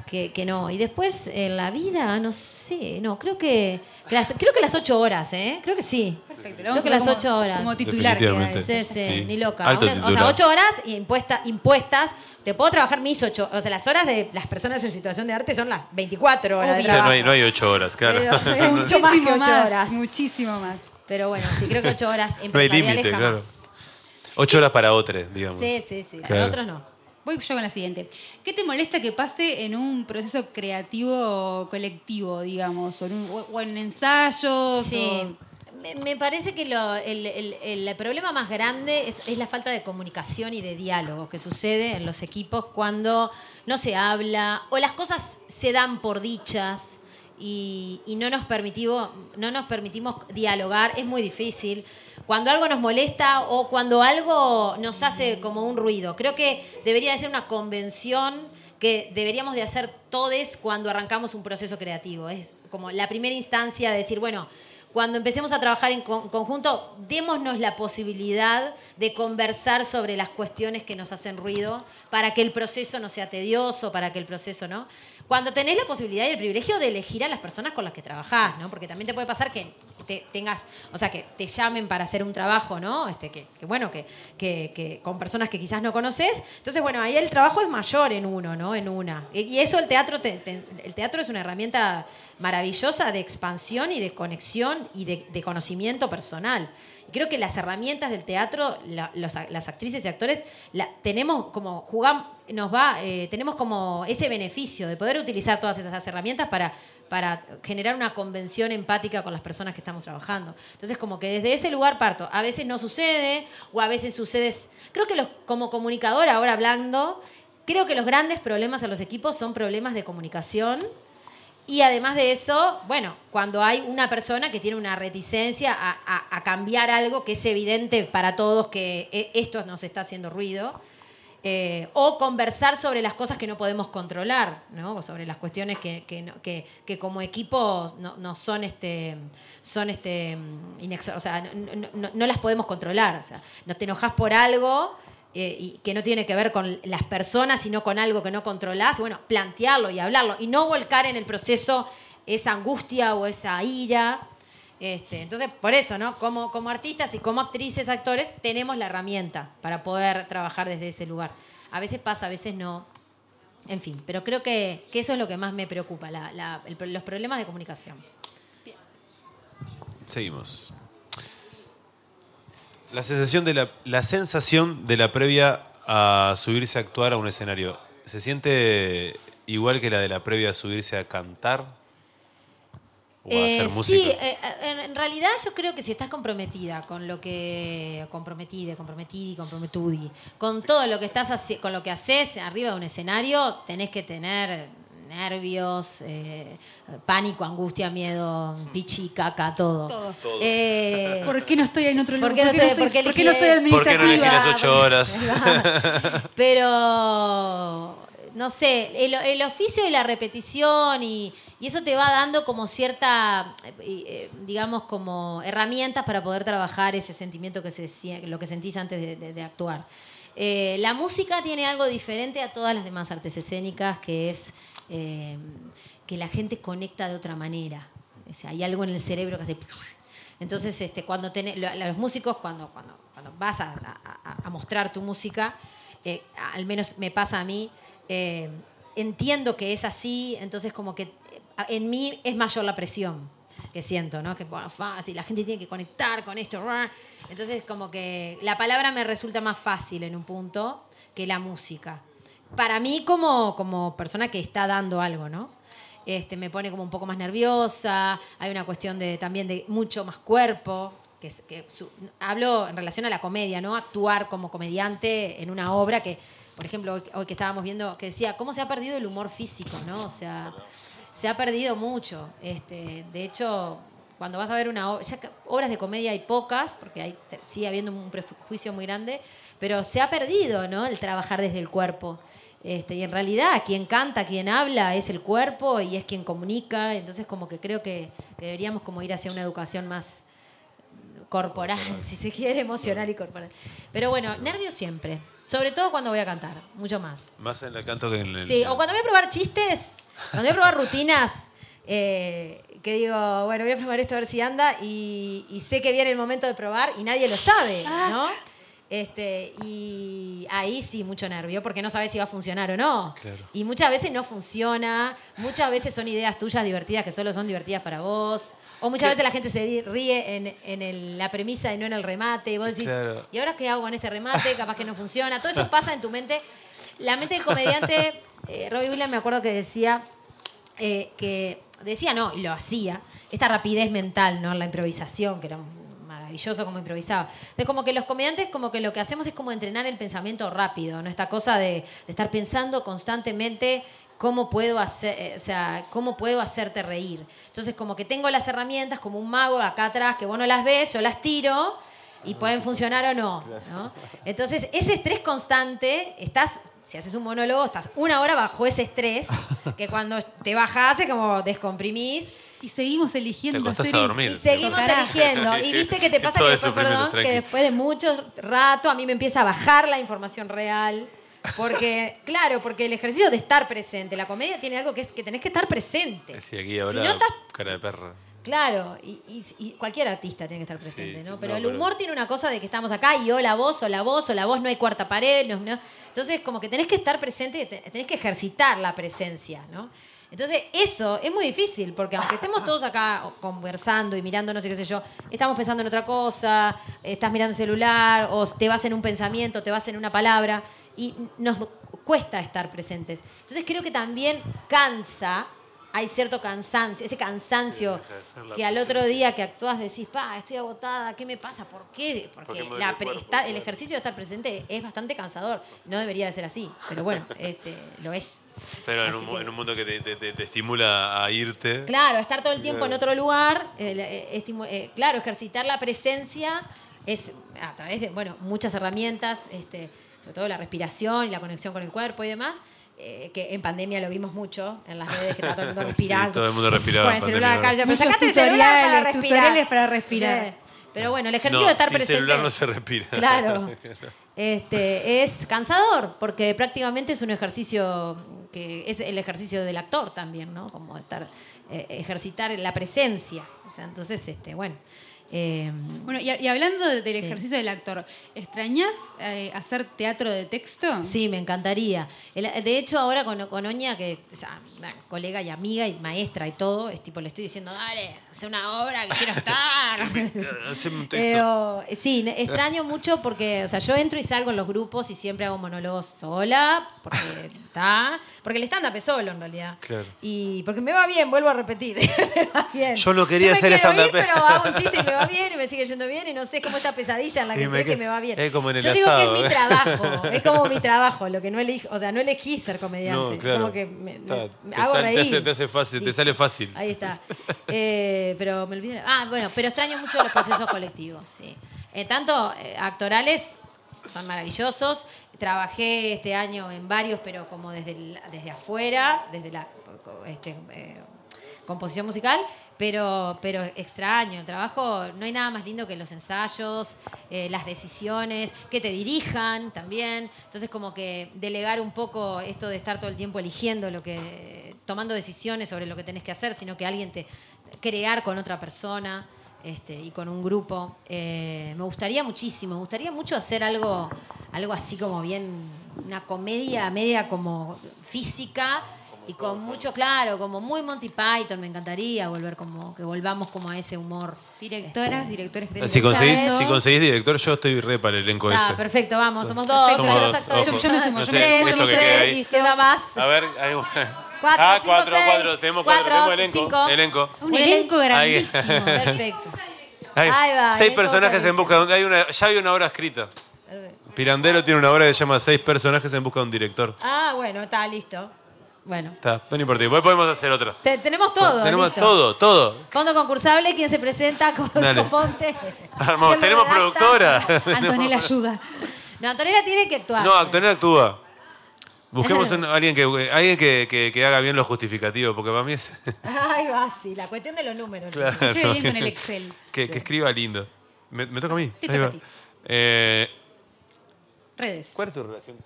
K: que, que no. Y después en la vida, no sé, no, creo que, que las, creo que las ocho horas, ¿eh? Creo que sí.
H: Perfecto,
K: Creo
H: vamos
K: que
H: a
K: las
H: como-
K: ocho horas.
H: Como titular.
K: Sí, sí,
B: Sí.
K: ni loca.
B: Alto
K: Una- o sea, ocho horas impuesta, impuestas. Te puedo trabajar mis ocho. O sea, las horas de las personas en situación de arte son las 24 horas de trabajo.
B: no, hay, no hay ocho horas, claro.
K: Pero- [laughs] mucho más que
H: Muchísimo
K: ocho
H: más,
K: horas.
H: Muchísimo más.
K: Pero bueno, sí, creo que ocho horas
B: no hay límite,
K: jamás.
B: claro. Ocho horas para otros, digamos.
K: Sí, sí, sí.
B: Claro.
K: Otros no.
H: Voy yo con la siguiente. ¿Qué te molesta que pase en un proceso creativo colectivo, digamos? O en, un- o en ensayos.
K: Sí.
H: o-
K: Me, me parece que lo- el, el- el problema más grande es, es la falta de comunicación y de diálogo que sucede en los equipos cuando no se habla o las cosas se dan por dichas y, y no, nos permitimos, no nos permitimos dialogar. Es muy difícil. Cuando algo nos molesta o cuando algo nos hace como un ruido. Creo que debería de ser una convención que deberíamos de hacer todos cuando arrancamos un proceso creativo. Es como la primera instancia de decir, bueno, cuando empecemos a trabajar en con- conjunto, démonos la posibilidad de conversar sobre las cuestiones que nos hacen ruido para que el proceso no sea tedioso, para que el proceso, ¿no? Cuando tenés la posibilidad y el privilegio de elegir a las personas con las que trabajás, ¿no? Porque también te puede pasar que te tengas, o sea, que te llamen para hacer un trabajo, ¿no? Este, que, que bueno, que, que, que con personas que quizás no conoces. Entonces, bueno, ahí el trabajo es mayor en uno, ¿no? En una. Y eso el teatro, te- el teatro es una herramienta maravillosa de expansión y de conexión y de conocimiento personal. Creo que las herramientas del teatro, las actrices y actores, tenemos como jugamos, nos va, eh, tenemos como ese beneficio de poder utilizar todas esas herramientas para, para generar una convención empática con las personas que estamos trabajando. Entonces, como que desde ese lugar parto. A veces no sucede, o a veces sucede. Creo que los, como comunicadora, ahora hablando, creo que los grandes problemas a los equipos son problemas de comunicación. Y además de eso, bueno, cuando hay una persona que tiene una reticencia a, a- a cambiar algo que es evidente para todos que e- esto nos está haciendo ruido, eh, o conversar sobre las cosas que no podemos controlar, ¿no? Sobre las cuestiones que, que, que- como equipo no, no son este son este inexo- o sea, no, no- las podemos controlar. O sea, no te enojas por algo eh, y que no tiene que ver con las personas, sino con algo que no controlás, bueno, plantearlo y hablarlo y no volcar en el proceso esa angustia o esa ira. Este, entonces, por eso, ¿no? Como, como artistas y como actrices, actores, tenemos la herramienta para poder trabajar desde ese lugar. A veces pasa, a veces no. En fin, pero creo que, que eso es lo que más me preocupa, la- la- el- los problemas de comunicación.
B: Seguimos. La sensación de la, la sensación de la previa a subirse a actuar a un escenario, ¿se siente igual que la de la previa a subirse a cantar? ¿O a
K: Eh,
B: hacer música?
K: sí, eh, en, en realidad yo creo que si estás comprometida con lo que comprometida, comprometida y comprometudi, con todo lo que estás con lo que haces arriba de un escenario, tenés que tener nervios, eh, pánico, angustia, miedo, pichi, caca, todo.
H: Todo.
B: Todo.
K: Eh,
H: ¿Por qué no estoy en otro lugar?
K: ¿Por qué no estoy- por qué
H: por qué no estoy
B: ¿Por qué no elegí las
H: administrativa?
B: ocho horas? [laughs]
K: Pero, no sé, el, el oficio y la repetición y, y eso te va dando como cierta, eh, digamos, como herramientas para poder trabajar ese sentimiento que se lo que sentís antes de, de- de actuar. Eh, la música tiene algo diferente a todas las demás artes escénicas, que es eh, que la gente conecta de otra manera. O sea, hay algo en el cerebro que hace... Entonces, este, cuando tenés, lo- los músicos, cuando, cuando, vas a, mostrar tu música, eh, al menos me pasa a mí, eh, entiendo que es así, entonces como que eh, en mí es mayor la presión que siento, ¿no? Que bueno, fácil, la gente tiene que conectar con esto. Entonces como que la palabra me resulta más fácil en un punto que la música. Para mí como, como persona que está dando algo, ¿no? Este, me pone como un poco más nerviosa, hay una cuestión de, también de mucho más cuerpo, que, que hablo en relación a la comedia, ¿no? Actuar como comediante en una obra que, por ejemplo, hoy, hoy que estábamos viendo, que decía, ¿cómo se ha perdido el humor físico, ¿no? O sea, se ha perdido mucho. Este, de hecho, cuando vas a ver una obra, ya que obras de comedia hay pocas, porque hay, sigue habiendo un prejuicio muy grande, pero se ha perdido, ¿no? El trabajar desde el cuerpo. Este, y en realidad quien canta, quien habla es el cuerpo y es quien comunica. Entonces como que creo que, que deberíamos como ir hacia una educación más corporal, [laughs] si se quiere, emocional y corporal. Pero bueno, nervios siempre. Sobre todo cuando voy a cantar, mucho más.
B: Más en el canto que en el.
K: Sí, o cuando voy a probar chistes, cuando voy a probar rutinas, [laughs] eh, que digo, bueno, voy a probar esto a ver si anda y, y sé que viene el momento de probar y nadie lo sabe, ¿no? Este, y ahí sí, mucho nervio, porque no sabes si va a funcionar o no.
B: Claro.
K: Y muchas veces no funciona, muchas veces son ideas tuyas divertidas que solo son divertidas para vos. O muchas veces la gente se ríe en, en el- la premisa y no en el remate. Y vos decís,
B: Claro.
K: ¿y ahora qué hago con este remate? Capaz que no funciona. Todo eso [laughs] pasa en tu mente. La mente del comediante, eh, Robbie Williams me acuerdo que decía eh, que decía no, y lo hacía, esta rapidez mental, ¿no? La improvisación, que era maravilloso como improvisaba. Entonces, como que los comediantes, como que lo que hacemos es como entrenar el pensamiento rápido, ¿no? Esta cosa de, de estar pensando constantemente cómo puedo hacer, eh, o sea, cómo puedo hacerte reír. Entonces, como que tengo las herramientas como un mago acá atrás, que vos no las ves, yo las tiro y pueden funcionar o no, ¿no? Entonces, ese estrés constante, estás, si haces un monólogo, estás una hora bajo ese estrés, [laughs] que cuando te bajás es como descomprimís.
H: Y seguimos eligiendo
B: Te a dormir.
K: Y seguimos eligiendo. [laughs] Y viste que te pasa que
B: es
K: después,
B: sufrimiento,
K: perdón, que
B: tranqui.
K: después de mucho rato a mí me empieza a bajar la información real. Porque, [laughs] claro, porque el ejercicio de estar presente, la comedia tiene algo que es que tenés que estar presente.
B: Sí, aquí ahora
K: Si no estás
B: cara de perra.
K: Claro, y, y- y cualquier artista tiene que estar presente,
B: Sí, sí,
K: ¿no? Pero
B: no,
K: el
B: pero-
K: humor tiene una cosa de que estamos acá y hola vos, hola vos, hola vos, no hay cuarta pared, no, no. Entonces, como que tenés que estar presente, y te- tenés que ejercitar la presencia, ¿no? Entonces, eso es muy difícil, porque aunque estemos todos acá conversando y mirando, no sé qué sé yo, estamos pensando en otra cosa, estás mirando el celular, o te vas en un pensamiento, te vas en una palabra, y nos cuesta estar presentes. Entonces, creo que también cansa, hay cierto cansancio, ese cansancio que al otro día que actúas decís, pa, estoy agotada, ¿qué me pasa? ¿Por qué? Porque la
B: cuerpo,
K: el ejercicio de estar presente es bastante cansador. No debería de ser así, pero bueno, [laughs] este, lo es.
B: Pero en un, mu-
K: que-
B: en un mundo que te, te- te- te estimula a irte.
K: Claro, estar todo el tiempo en otro lugar, eh, eh, estimu- eh, claro, ejercitar la presencia es a través de, bueno, muchas herramientas, este, sobre todo la respiración y la conexión con el cuerpo y demás, eh, que en pandemia lo vimos mucho en las redes, que estaba todo el mundo [laughs] respirando.
B: todo el mundo respiraba
K: Con el celular acá, ya, pero sacate el celular para
H: tutoriales,
K: respirar.
H: tutoriales para respirar.
K: Sí. Pero bueno, el ejercicio
B: no,
K: de estar
B: sin
K: presente.
B: celular no se respira.
K: Claro. [laughs] Este, es cansador porque prácticamente es un ejercicio que es el ejercicio del actor también, ¿no? Como estar eh, ejercitar la presencia. O sea, entonces, este, bueno. Eh,
H: Bueno, y, y hablando de- del
K: Sí.
H: ejercicio del actor, ¿extrañas eh, hacer teatro de texto?
K: Sí, me encantaría. El- de hecho, ahora con, con Oña, que es una colega y amiga y maestra y todo, es tipo, le estoy diciendo, dale, hace una obra que quiero estar. [laughs]
B: Haceme un texto.
K: Pero sí, extraño mucho porque, o sea, yo entro y salgo en los grupos y siempre hago monólogos sola, porque está. Porque el stand-up es solo en realidad.
B: Claro.
K: Y porque me va bien, vuelvo a repetir. [laughs] me va bien.
B: Yo no quería
K: me
B: hacer stand-up.
K: Pero hago un chiste y me va [laughs] bien y me sigue yendo bien y no sé cómo esta pesadilla en la que
B: Y
K: estoy que me va bien.
B: es como en el
K: yo digo
B: asado,
K: que es mi
B: ¿eh?
K: trabajo, es como mi trabajo, lo que no elegí, o sea, no elegí ser comediante.
B: No, claro.
K: Como que me, me-
B: te
K: hago
B: sal- te
K: reír.
B: hace- te hace fácil, te sale fácil.
K: Ahí está. Eh, pero me olvidé. Ah, bueno, pero extraño mucho los procesos colectivos, sí. Eh, tanto eh, actorales son maravillosos. Trabajé este año en varios, pero como desde, el- desde afuera, desde la este, eh, composición musical, pero, pero extraño. El trabajo, no hay nada más lindo que los ensayos, eh, las decisiones, que te dirijan también. Entonces, como que delegar un poco esto de estar todo el tiempo eligiendo lo que tomando decisiones sobre lo que tenés que hacer, sino que alguien te crear con otra persona este, y con un grupo. Eh, me gustaría muchísimo, me gustaría mucho hacer algo, algo así como bien, una comedia media como física y con mucho, claro, como muy Monty Python, me encantaría volver como, que volvamos como a ese humor.
H: Directoras, directores que
B: Si conseguís, si conseguís director, yo estoy re para el elenco
K: Ah,
B: ese.
K: perfecto, vamos, somos dos,
B: Somos dos,
K: actores.
H: Yo me sumo,
B: No
H: yo
B: sé, esto
H: somos
B: que queda
H: tres,
B: ahí.
H: listo.
K: Queda más.
B: A ver, hay
K: Cuatro, [laughs]
B: ah,
K: cinco,
B: cuatro,
K: seis,
B: cuatro. Tenemos cuatro,
K: cuatro,
B: tenemos elenco.
K: cinco.
B: Elenco.
H: Un elenco grandísimo. [laughs]
K: Perfecto. Ahí va,
B: seis personajes en busca de un- hay una, ya hay una obra escrita. Pirandero tiene una obra que se llama Seis personajes en busca de un director.
K: Ah, bueno, está listo. Bueno,
B: Está, no importa. Después podemos hacer otra.
K: te- tenemos todo.
B: Tenemos
K: listo.
B: todo, todo.
K: Fondo concursable, ¿quién se presenta con lo
B: Tenemos productora. [laughs]
H: Antonella ayuda.
K: No, Antonella tiene que actuar.
B: No, Antonella actúa. Busquemos un- alguien, que, alguien que, que- que haga bien los justificativos, porque para mí es.
K: Ay, va, sí, la cuestión de los números.
B: Claro.
H: Se lleve bien con el Excel. [laughs]
B: que, que escriba lindo. Me, me toca a mí.
H: Te
B: Ahí
H: toca
B: va.
H: a ti.
B: Eh,
H: Redes.
B: ¿Cuál es tu relación?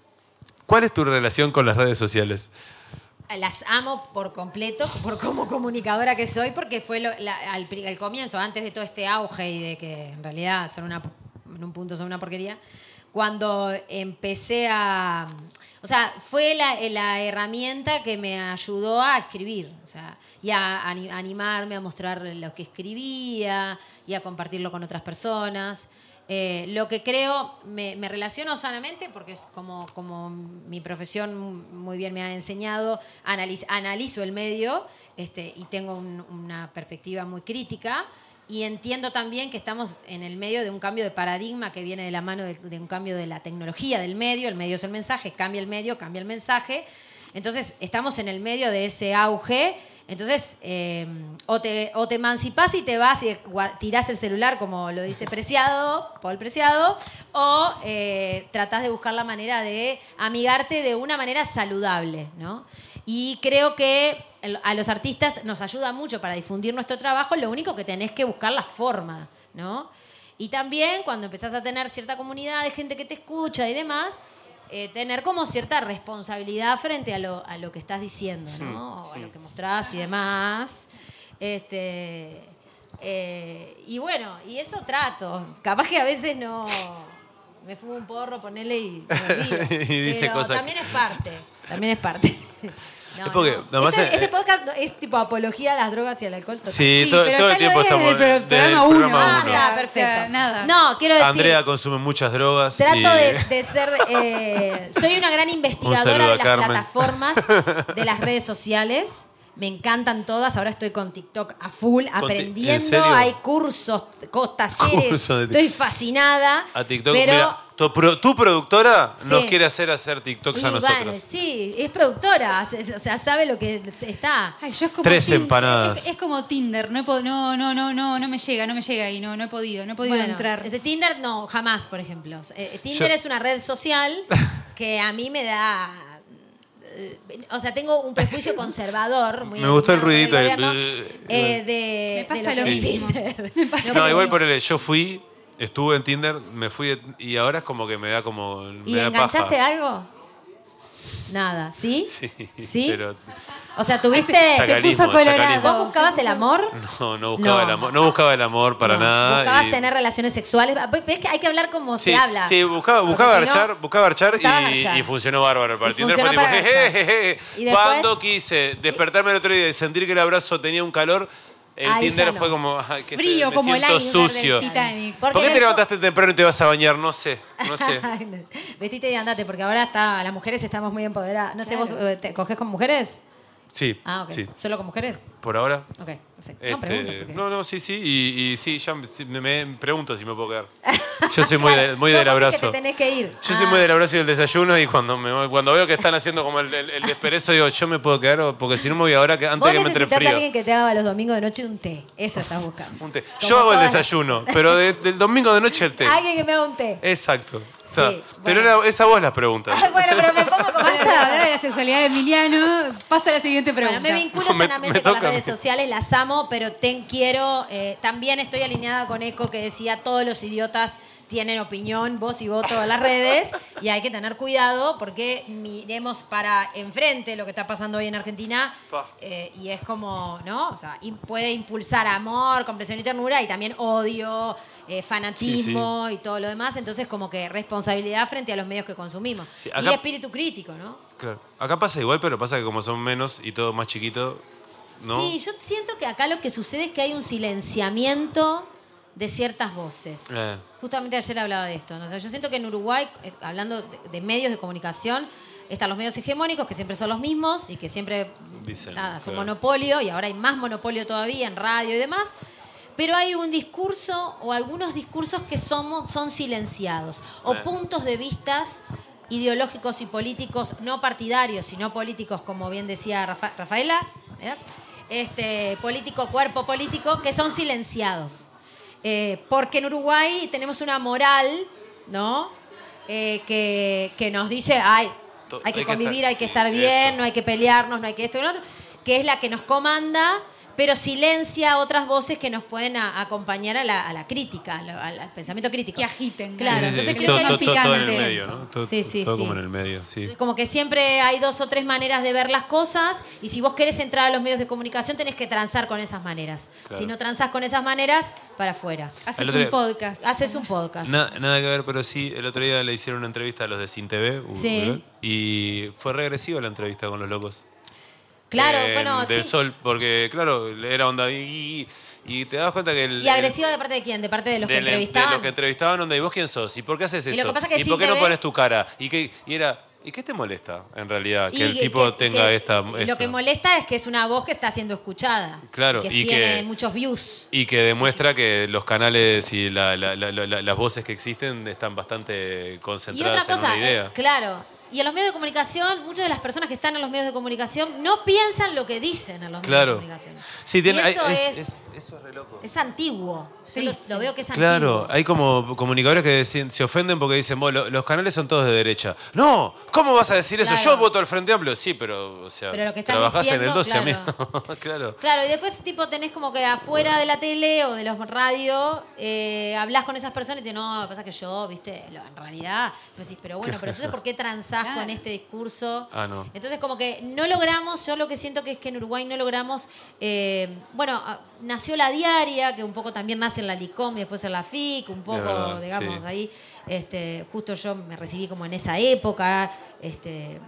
B: ¿Cuál es tu relación con las redes sociales?
K: Las amo por completo, [laughs] por como comunicadora que soy, porque fue lo- la- al, al comienzo, antes de todo este auge y de que en realidad son una, en un punto son una porquería, cuando empecé a... O sea, fue la, la herramienta que me ayudó a escribir, o sea, y a ani- animarme a mostrar lo que escribía y a compartirlo con otras personas. Eh, lo que creo, me, relaciono sanamente porque es como, como mi profesión muy bien me ha enseñado, analiz- analizo el medio este, y tengo un- una perspectiva muy crítica y entiendo también que estamos en el medio de un cambio de paradigma que viene de la mano de un cambio de la tecnología del medio, el medio es el mensaje, cambia el medio, cambia el mensaje, entonces estamos en el medio de ese auge. Entonces, eh, o, te, o te emancipás y te vas y tirás el celular, como lo dice [laughs] Preciado, Paul Preciado, o eh, tratás de buscar la manera de amigarte de una manera saludable, ¿no? Y creo que a los artistas nos ayuda mucho para difundir nuestro trabajo, lo único que tenés que buscar la forma, ¿no? Y también cuando empezás a tener cierta comunidad de gente que te escucha y demás, eh, tener como cierta responsabilidad frente a lo, a lo que estás diciendo, ¿no? O a lo que mostrás y demás. Este, eh, y bueno, y eso trato. Capaz que a veces no me fumo un porro, ponele y me [laughs] olvido.
B: Y dice
K: Pero
B: cosas
K: también es parte. También es parte. [laughs] No,
B: Es porque,
K: no.
B: nomás
K: este,
B: es-
K: este podcast es tipo apología a las drogas y al alcohol. total.
B: Sí, todo,
H: pero
B: todo
H: ya
B: el tiempo estamos
H: desde el programa uno.
B: programa
K: Ah,
B: uno.
K: está, perfecto.
H: Nada.
K: No, quiero decir.
B: Andrea consume muchas drogas.
K: Trato
B: y-
K: de, de ser. eh, soy una gran [laughs] investigadora de las
B: Carmen.
K: plataformas, de las redes [laughs] sociales. Me encantan todas. Ahora estoy con TikTok a full,
B: ¿en
K: aprendiendo. Hay cursos, talleres. Estoy fascinada.
B: A TikTok.
K: Pero,
B: Mira, tu, pro- tu productora
K: Sí.
B: nos quiere hacer hacer TikToks
K: y
B: a nosotros.
K: bueno, sí, es productora. O sea, sabe lo que está.
H: Ay, yo es como
B: Tres empanadas.
H: Es, es como Tinder, no, he pod- no, no, no, no, no me llega, no me llega y no, no he podido, no he podido
K: Bueno,
H: entrar.
K: este Tinder no, jamás, por ejemplo. Eh, Tinder
B: Yo-
K: es una red social [laughs] que a mí me da. eh, O sea, tengo un prejuicio conservador. Muy
B: Me gustó el ruidito de-
K: gobierno, eh, de,
H: Me pasa
K: de lo
H: mismo.
K: Tinder. [laughs]
H: Me pasa
B: No,
H: lo
B: igual por el, yo fui, estuve en Tinder, me fui de- y ahora es como que me da como.
K: ¿Y
B: me da
K: enganchaste
B: paja.
K: algo? Nada, ¿sí? [laughs]
B: Sí,
K: ¿Sí?
B: pero
K: O sea, tuviste. [laughs]
H: Puso colorado.
K: ¿Vos buscabas el amor?
B: no, no buscaba
K: No.
B: el amor, no buscaba el amor para
K: No.
B: nada.
K: ¿Buscabas
B: y-
K: tener relaciones sexuales? ¿Ves que hay que hablar como
B: Sí,
K: se habla?
B: sí, buscaba, buscaba
K: si no-
B: garchar, buscaba
K: Buscaba
B: y, y funcionó bárbaro. Para
K: Y
B: el Tinder fue tipo.
K: Y después-
B: Cuando quise despertarme el otro día y sentir que el abrazo tenía un calor, el
K: Ahí
B: Tinder
K: ya no.
B: fue como, ay, que
H: Frío
B: me
H: como el
B: siento
H: iceberg
B: sucio.
H: del Titanic.
B: ¿Por qué te levantaste temprano y te vas a bañar? No sé, no [laughs] sé.
K: Vestite y andate, porque ahora está, las mujeres estamos muy empoderadas. No sé,
H: Claro.
K: ¿vos eh, te coges con mujeres?
B: Sí,
K: Ah, ok.
B: sí.
K: ¿Solo con mujeres?
B: Por ahora.
K: Ok, perfecto.
B: Este,
K: no, pregunto. Porque...
B: no, no, sí, sí, y, y sí, ya me, me- pregunto si me puedo quedar. Yo soy muy, de- [laughs] muy del abrazo.
K: que te tenés que ir.
B: Yo soy
K: Ah.
B: muy del abrazo y del desayuno y cuando me voy- cuando veo que están haciendo como el, el, el desperezo digo, yo me puedo quedar o- porque si no me voy ahora que, antes
K: Vos
B: que me entre
K: necesitas a
B: frío.
K: alguien que te haga los domingos de noche un té. Eso estás buscando.
B: Un té.
K: Como
B: Yo hago el
K: todas las-
B: desayuno, pero de- del domingo de noche el té.
K: Alguien que me haga un té.
B: Exacto. Está.
K: Sí,
B: Pero era- esa vos las preguntas.
K: bueno, pero me pongo como...
H: Basta de hablar de la sexualidad de Emiliano. Paso a la siguiente pregunta.
K: Bueno, me vinculo
B: Me-
K: sanamente
B: me
K: con las redes sociales, las amo, pero ten, quiero. eh, también estoy alineada con Eco que decía: todos los idiotas tienen opinión, voz y voto en las redes y hay que tener cuidado porque miremos para enfrente lo que está pasando hoy en Argentina eh, y es como, ¿no? O sea, puede impulsar amor, comprensión y ternura y también odio, eh, fanatismo y todo lo demás. Entonces, como que responsabilidad frente a los medios que consumimos.
B: Sí,
K: Y espíritu crítico, ¿no?
B: Claro. Acá pasa igual, pero pasa que como son menos y todo más chiquito, ¿no?
K: Sí, yo siento que acá lo que sucede es que hay un silenciamiento de ciertas voces.
B: Eh,
K: Justamente ayer hablaba de esto. ¿no? O sea, yo siento que en Uruguay, eh, hablando de, medios de comunicación, están los medios hegemónicos, que siempre son los mismos y que siempre
B: Dicen,
K: nada, son
B: claro.
K: monopolio, y ahora hay más monopolio todavía en radio y demás. Pero hay un discurso o algunos discursos que somos, son silenciados, o
B: Eh.
K: puntos de vistas ideológicos y políticos, no partidarios, sino políticos, como bien decía Rafa- Rafaela, este, político, cuerpo político, que son silenciados. Eh, porque en Uruguay tenemos una moral, ¿no? Eh, que, que nos dice, ay, hay que
B: hay que
K: convivir, hay que estar bien, no hay que pelearnos, no hay que esto y lo otro, que es la que nos comanda, pero silencia otras voces que nos pueden a- acompañar a la, a la crítica, a lo- al, al pensamiento crítico.
H: Que agiten.
K: Claro,
B: sí, sí,
K: entonces
B: sí.
K: creo
B: todo,
K: que hay
B: todo- en el medio, ¿no? Todo,
K: Sí, sí,
B: todo
K: sí.
B: como en el medio, sí.
K: Como que siempre hay dos o tres maneras de ver las cosas y si vos querés entrar a los medios de comunicación tenés que transar con esas maneras.
B: Claro.
K: Si no transás con esas maneras, para afuera.
H: Haces un
B: día-
H: podcast.
K: Haces un podcast.
B: Na- nada que ver, pero sí, el otro día le hicieron una entrevista a los de Sin TV y fue regresiva la entrevista con los locos.
K: Claro,
B: En
K: bueno,
B: Del
K: sí.
B: Sol, porque claro, era onda y, y te das cuenta que el...
K: ¿Y agresiva de parte de quién? ¿De parte de los que entrevistaban?
B: De los que entrevistaban, onda, ¿y vos quién sos? ¿Y por qué haces
K: Y
B: eso?
K: lo que pasa es que
B: ¿Y por qué no pones tu cara? ¿Y, qué, y era... ¿Y qué te molesta, en realidad? Que
K: Y
B: el tipo
K: que-
B: tenga
K: que-
B: esta...
K: y Lo que molesta es que es una voz que está siendo escuchada.
B: Claro,
K: y que
B: y
K: tiene
B: que-
K: muchos views.
B: Y que demuestra que los canales y la- la- la- la- las voces que existen están bastante
K: Y
B: concentradas
K: otra cosa,
B: en una idea.
K: eh, claro. Y en los medios de comunicación, muchas de las personas que están en los medios de comunicación no piensan lo que dicen en los medios de comunicación.
B: Sí, tiene,
K: Y
B: hay-
K: eso
B: es,
K: es-
B: es- eso es re loco.
K: Es antiguo. Yo lo,
H: Triste.
K: lo veo que es
B: Claro,
K: antiguo.
B: hay como comunicadores que deciden- se ofenden porque dicen, "Vos, lo- los canales son todos de derecha. No, ¿cómo vas a decir eso?
K: Claro.
B: Yo voto al Frente Amplio. Sí, pero, o sea,
K: Pero lo que están
B: trabajás en el
K: diciendo,
B: 12,
K: claro.
B: amigo. [laughs] claro.
K: Claro, y después tipo tenés como que afuera de la tele o de los radios eh, hablas con esas personas y te no, lo que pasa es que yo, viste, lo- en realidad, decís, pero bueno, pero entonces ¿por qué transás
H: Claro.
K: con este discurso?
B: Ah, no.
K: Entonces como que no logramos, yo lo que siento que es que en Uruguay no logramos, eh, bueno, nació la diaria, que un poco también nace en la LICOM y después en la FIC, un poco,
B: verdad,
K: digamos,
B: sí.
K: ahí, este, justo yo me recibí como en esa época, este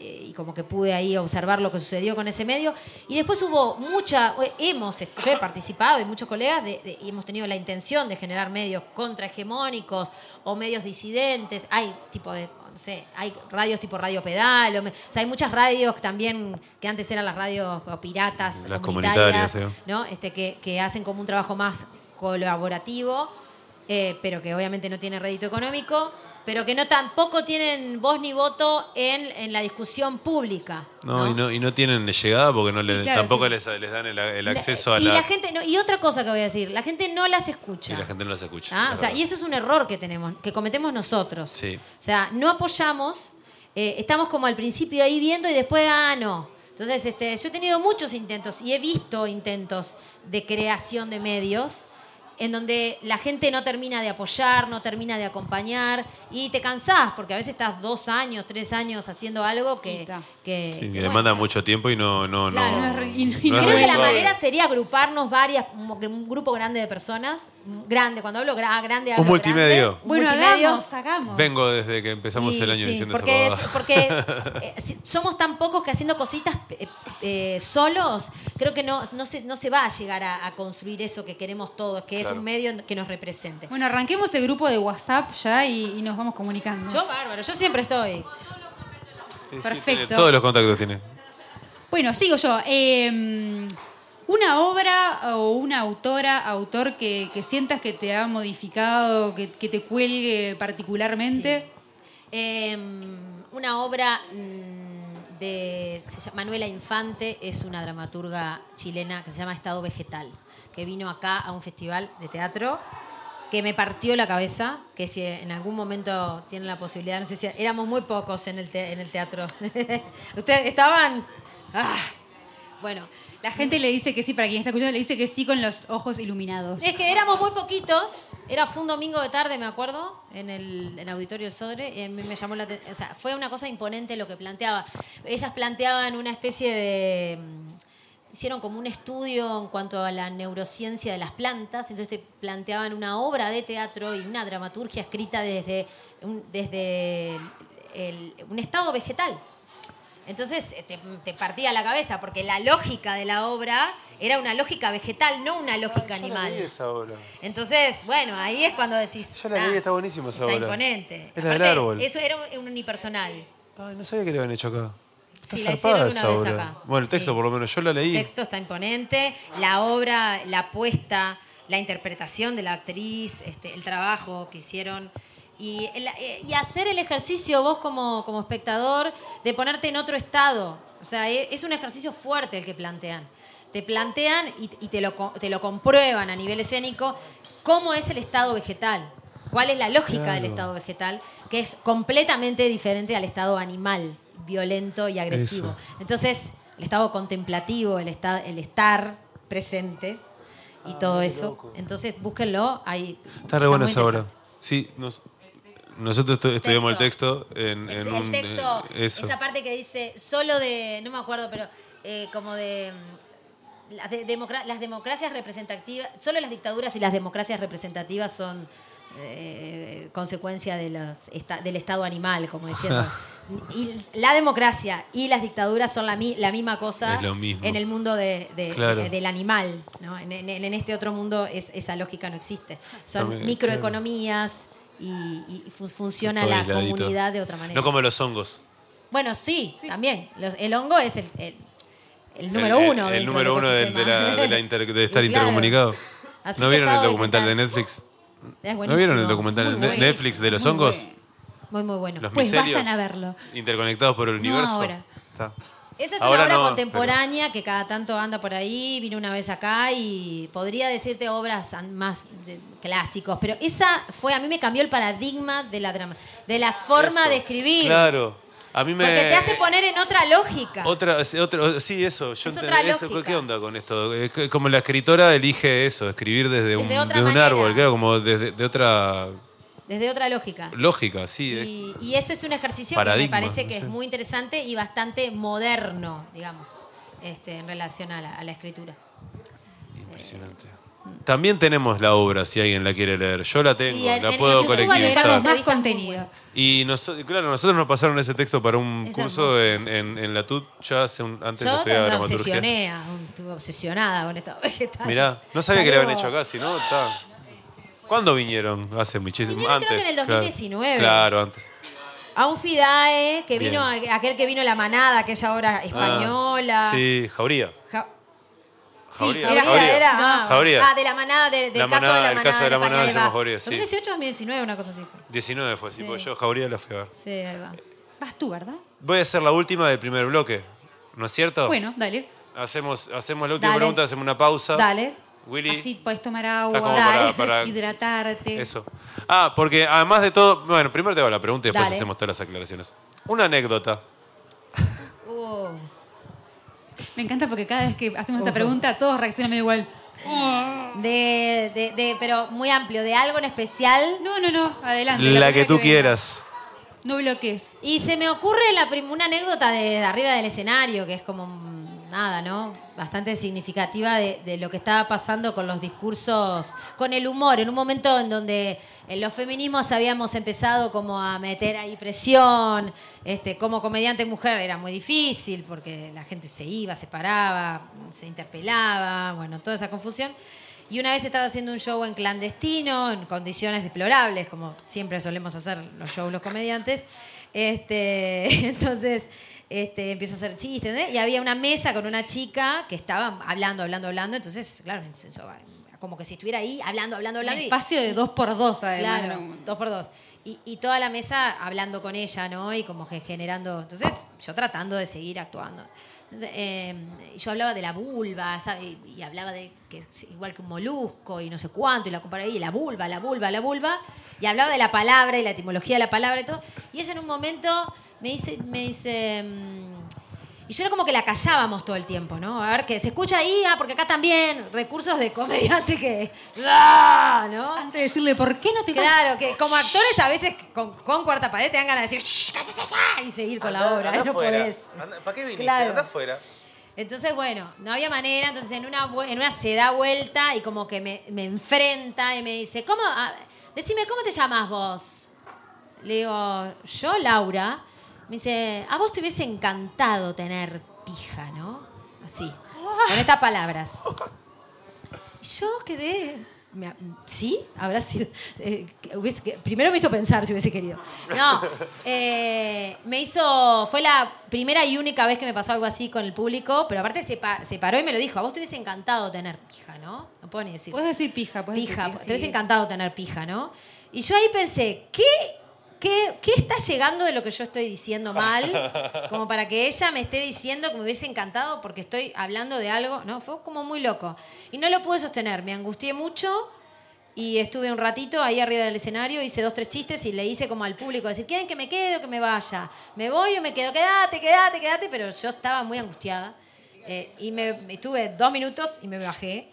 K: y como que pude ahí observar lo que sucedió con ese medio. Y después hubo mucha, hemos, yo he participado y muchos colegas de- de- y hemos tenido la intención de generar medios contrahegemónicos o medios disidentes. Hay tipo de, no sé, hay radios tipo Radio Pedal, o, me- o sea, hay muchas radios también, que antes eran las radios o piratas,
B: Las
K: comunitarias. ¿no? Este, que, que hacen como un trabajo más colaborativo, eh, pero que obviamente no tiene rédito económico, pero que no tampoco tienen voz ni voto en, en la discusión pública.
B: No,
K: ¿no?
B: Y no, y no tienen llegada porque no le,
H: claro,
B: tampoco
H: que-
B: les, les dan el, el acceso a
K: y
B: la...
K: la gente no, y otra cosa que voy a decir, la gente no las escucha.
B: y la gente no las escucha.
K: ¿Ah? O sea, y eso es un error que tenemos, que cometemos nosotros.
B: Sí.
K: O sea, no apoyamos, eh, estamos como al principio ahí viendo y después, ah, no. Entonces, este, yo he tenido muchos intentos y he visto intentos de creación de medios en donde la gente no termina de apoyar, no termina de acompañar y te cansás porque a veces estás dos años, tres años haciendo algo que, que,
B: Sí, que
K: que,
B: demanda
K: bueno,
B: mucho tiempo y no... no,
K: Claro.
B: no,
H: No es y no- y
B: no
H: no
B: es
K: Creo que la manera sería agruparnos varias, un un grupo grande de personas, grande, cuando hablo gra- grande hablo
B: Un multimedio.
K: grande,
H: Bueno,
K: multimedio.
H: hagamos, hagamos.
B: Vengo desde que empezamos
K: Y
B: el año
K: sí,
B: diciendo
K: porque,
B: esa
K: porque [laughs] eh, somos tan pocos que haciendo cositas eh, eh, solos, creo que no, no, se, no se va a llegar a, a construir eso que queremos todos, que es
B: Claro.
K: un medio que nos represente.
H: Bueno, arranquemos el grupo de WhatsApp ya y, y nos vamos comunicando.
K: Yo bárbaro, yo siempre estoy.
B: Sí, sí,
H: perfecto.
B: tiene todos los contactos tiene.
H: Bueno, sigo yo. Eh, una obra o una autora, autor que, que sientas que te ha modificado, que, que te cuelgue particularmente.
K: Eh, una obra mm, de Manuela Infante, es una dramaturga chilena que se llama Estado Vegetal, que vino acá a un festival de teatro que me partió la cabeza, que si en algún momento tienen la posibilidad, no sé si éramos muy pocos en el, en el teatro. [laughs] ¿Ustedes estaban? Ah, bueno,
H: La gente le dice que sí, para quien está escuchando, le dice que sí con los ojos iluminados.
K: es que éramos muy poquitos Era fue un domingo de tarde, me acuerdo, en el, Auditorio Sodre. A mí me llamó la atención. O sea, fue una cosa imponente lo que planteaba. Ellas planteaban una especie de. mm, Hicieron como un estudio en cuanto a la neurociencia de las plantas. Entonces te planteaban una obra de teatro y una dramaturgia escrita desde un, desde el- un estado vegetal. Entonces eh, te, te partía la cabeza, porque la lógica de la obra era una lógica vegetal, no una lógica animal.
B: esa obra.
K: Entonces, bueno, ahí es cuando decís.
B: Yo la
K: "Ah,
B: leí, está buenísima esa
K: Está
B: obra.
K: imponente.
B: Es la del árbol.
K: Eso era un, un unipersonal.
B: Ay, no sabía que le habían hecho acá. Está
K: Sí, la hicieron una
B: esa
K: vez
B: obra.
K: acá.
B: Bueno, el texto
K: Sí.
B: por lo menos yo la leí.
K: El texto está imponente, la obra, la apuesta, la interpretación de la actriz, este, el trabajo que hicieron. Y, el- eh, y hacer el ejercicio vos como, como espectador de ponerte en otro estado. O sea, e- es un ejercicio fuerte el que plantean. Te plantean y, y te, lo, co- te lo comprueban a nivel escénico cómo es el estado vegetal. ¿Cuál es la lógica
B: Claro.
K: del estado vegetal? Que es completamente diferente al estado animal, violento y agresivo.
B: Eso.
K: Entonces, el estado contemplativo, el, esta- el estar presente y
B: Ah,
K: todo eso. Entonces, búsquenlo. Ahí,
B: Está re buena esa obra.
K: interesante.
B: Sí, nos- nosotros estu- estudiamos el texto en, en
K: El,
B: un...
K: texto,
B: eh,
K: esa parte que dice solo de, no me acuerdo, pero eh, como de mm, las, de- democra- las democracias representativas, solo las dictaduras y las democracias representativas son eh, consecuencia de los esta- del estado animal, como diciendo. [laughs] y la democracia y las dictaduras son la, mi- la misma cosa en el mundo de- de-
B: Claro.
K: de- del animal. ¿no? En, en- en este otro mundo es- esa lógica no existe. Son
B: También,
K: microeconomías y, y fu- funciona la comunidad de otra manera.
B: No como los hongos.
K: Bueno, sí, también. Los- el hongo es el, el- el número
B: El-
K: uno.
B: El, número uno de, de la-
K: ecosistema.
B: de la inter- de estar [laughs]
K: claro.
B: intercomunicado.
K: Así
B: ¿No vieron el documental de. Netflix?
K: Es
B: ¿No vieron el documental de. Netflix de los
H: Muy
B: hongos?
K: Muy, muy bueno.
B: Los
H: Pues vayan a verlo.
B: interconectados por el
H: No
B: universo.
H: ahora.
B: Está.
K: Esa es
B: Ahora
K: una obra
B: no,
K: contemporánea que cada tanto anda por ahí, vino una vez acá y podría decirte obras más de- clásicos, pero esa fue, a mí me cambió el paradigma de la drama, de la forma
B: Eso.
K: de escribir.
B: Claro. A mí me...
K: Porque te hace poner en otra lógica.
B: Otra, otro, sí, eso. Yo
K: Es
B: ent-
K: otra
B: eso,
K: lógica.
B: ¿Qué onda con esto? Es que como la escritora elige eso, escribir desde, un,
K: Desde otra
B: de un árbol, claro, como desde de otra
K: Desde otra lógica.
B: lógica, sí.
K: Y, y ese es un ejercicio
B: Paradigma,
K: que me parece
B: no
K: que
B: sé.
K: es muy interesante y bastante moderno, digamos, este, en relación a la, a la escritura.
B: Impresionante. También tenemos la obra, si alguien la quiere leer. Yo la tengo,
K: Sí, en-
B: la
K: en
B: puedo colectivizar.
H: Más
K: muy
H: contenido.
B: Y claro, nosotros nos pasaron ese texto para un
K: Es
B: curso en, en, en la TUT ya hace un, antes de
K: Yo
B: estudiar
K: me obsesioné, estuve obsesionada con esta [laughs] vegetal.
B: Mirá, no sabía que le habían hecho acá, si no, está. ¿Cuándo vinieron? Hace muchísimo.
K: Vinieron
B: antes.
K: creo que en el
B: claro.
K: 2019.
B: Claro, antes.
K: A un Fidae, que
B: Bien.
K: vino, a- aquel que vino La Manada, aquella obra española.
B: Ah, sí, Jauría.
K: Ja-
B: Jauría.
K: era,
B: Jauría.
K: era, ah,
B: Jauría.
K: ah, de la manada, de- del
B: La
K: caso de
B: manada,
K: la
B: el
K: manada.
B: caso de la manada se llama
K: va.
B: Jauría, sí.
K: 2018 2019, una cosa así fue.
B: 19 fue, sí,
K: Sí.
B: porque yo Jauría la fui a ver.
K: Sí, ahí va.
H: Vas tú, ¿verdad?
B: Voy a hacer la última del primer bloque, ¿no es cierto?
H: Bueno, dale.
B: Hacemos, hacemos la última
K: Dale.
B: pregunta, hacemos una pausa.
K: Dale.
B: Willy.
H: Así puedes tomar agua,
B: para- [laughs] para-
H: hidratarte.
B: Eso. Ah, porque además de todo, bueno, primero te hago la pregunta y después
K: Dale.
B: hacemos todas las aclaraciones. Una anécdota.
K: Uh,
H: Me encanta porque cada vez que hacemos esta pregunta, todos reaccionan medio igual.
K: de, de, de- pero muy amplio, de algo en especial.
H: No, no, no, adelante.
B: La, que
H: primera
B: tú quieras.
H: No bloques.
K: Y se me ocurre la una anécdota de, de arriba del escenario, que es como nada, ¿no? Bastante significativa de, lo que estaba pasando con los discursos, con el humor, en un momento en donde en los feminismos habíamos empezado como a meter ahí presión, este, como comediante mujer era muy difícil porque la gente se iba, se paraba, se interpelaba, bueno, toda esa confusión. Y una vez estaba haciendo un show en clandestino, en condiciones deplorables, como siempre solemos hacer los shows los comediantes. Este, [laughs] entonces, este, empiezo a hacer chistes. Y había una mesa con una chica que estaba hablando, hablando, hablando. Entonces, claro, como que si estuviera ahí hablando, hablando,
H: Un
K: hablando. y-
H: espacio de dos por dos, además.
K: Claro,
H: ¿no?
K: dos por dos. Y, y toda la mesa hablando con ella, ¿no? Y como que generando. Entonces, yo tratando de seguir actuando. Eh, yo hablaba de la vulva. Y, hablaba de que es igual que un molusco y no sé cuánto, y la comparaba y la vulva, la vulva, la vulva. Y hablaba de la palabra y la etimología de la palabra y todo. Y ella en un momento me dice, me dice. Y yo era como que la callábamos todo el tiempo, ¿no? A ver, que se escucha ahí, ah, porque acá también, recursos de comediante que. [laughs] ¡Ah! ¿no?
H: Antes de decirle, ¿por qué no te vas?
K: Claro, que como actores a veces con, con cuarta pared te dan ganas de decir, "Shh, cállese ya", y seguir con la obra. no podés.
B: ¿Para qué viniste?
K: Claro.
B: Anda afuera.
K: Entonces, bueno, no había manera. Entonces, en una, en una se da vuelta y como que me, me enfrenta y me dice, ¿cómo? decime, ¿cómo te llamas vos? Le digo, yo, Laura. Me dice, a vos te hubiese encantado tener pija, ¿no? Así, con estas palabras. Y yo quedé... me- ¿Sí? Habrá sido... eh, que hubiese- que- primero me hizo pensar si hubiese querido. No, eh, me hizo... Fue la primera y única vez que me pasó algo así con el público, pero aparte se, pa- se paró y me lo dijo. A vos te hubiese encantado tener pija, ¿no? No puedo ni decir.
H: Puedes decir pija, puedes
K: Pija,
H: decir
K: te hubiese encantado tener pija, ¿no? Y yo ahí pensé, ¿qué, qué, qué está llegando de lo que yo estoy diciendo mal? [laughs] Como para que ella me esté diciendo que me hubiese encantado porque estoy hablando de algo, ¿no? Fue como muy loco. Y no lo pude sostener, me angustié mucho y estuve un ratito ahí arriba del escenario, hice dos, tres chistes y le hice como al público, decir, ¿quieren que me quede o que me vaya? ¿Me voy o me quedo? Quédate, quédate, quédate, pero yo estaba muy angustiada. Eh, y me, estuve dos minutos y me bajé.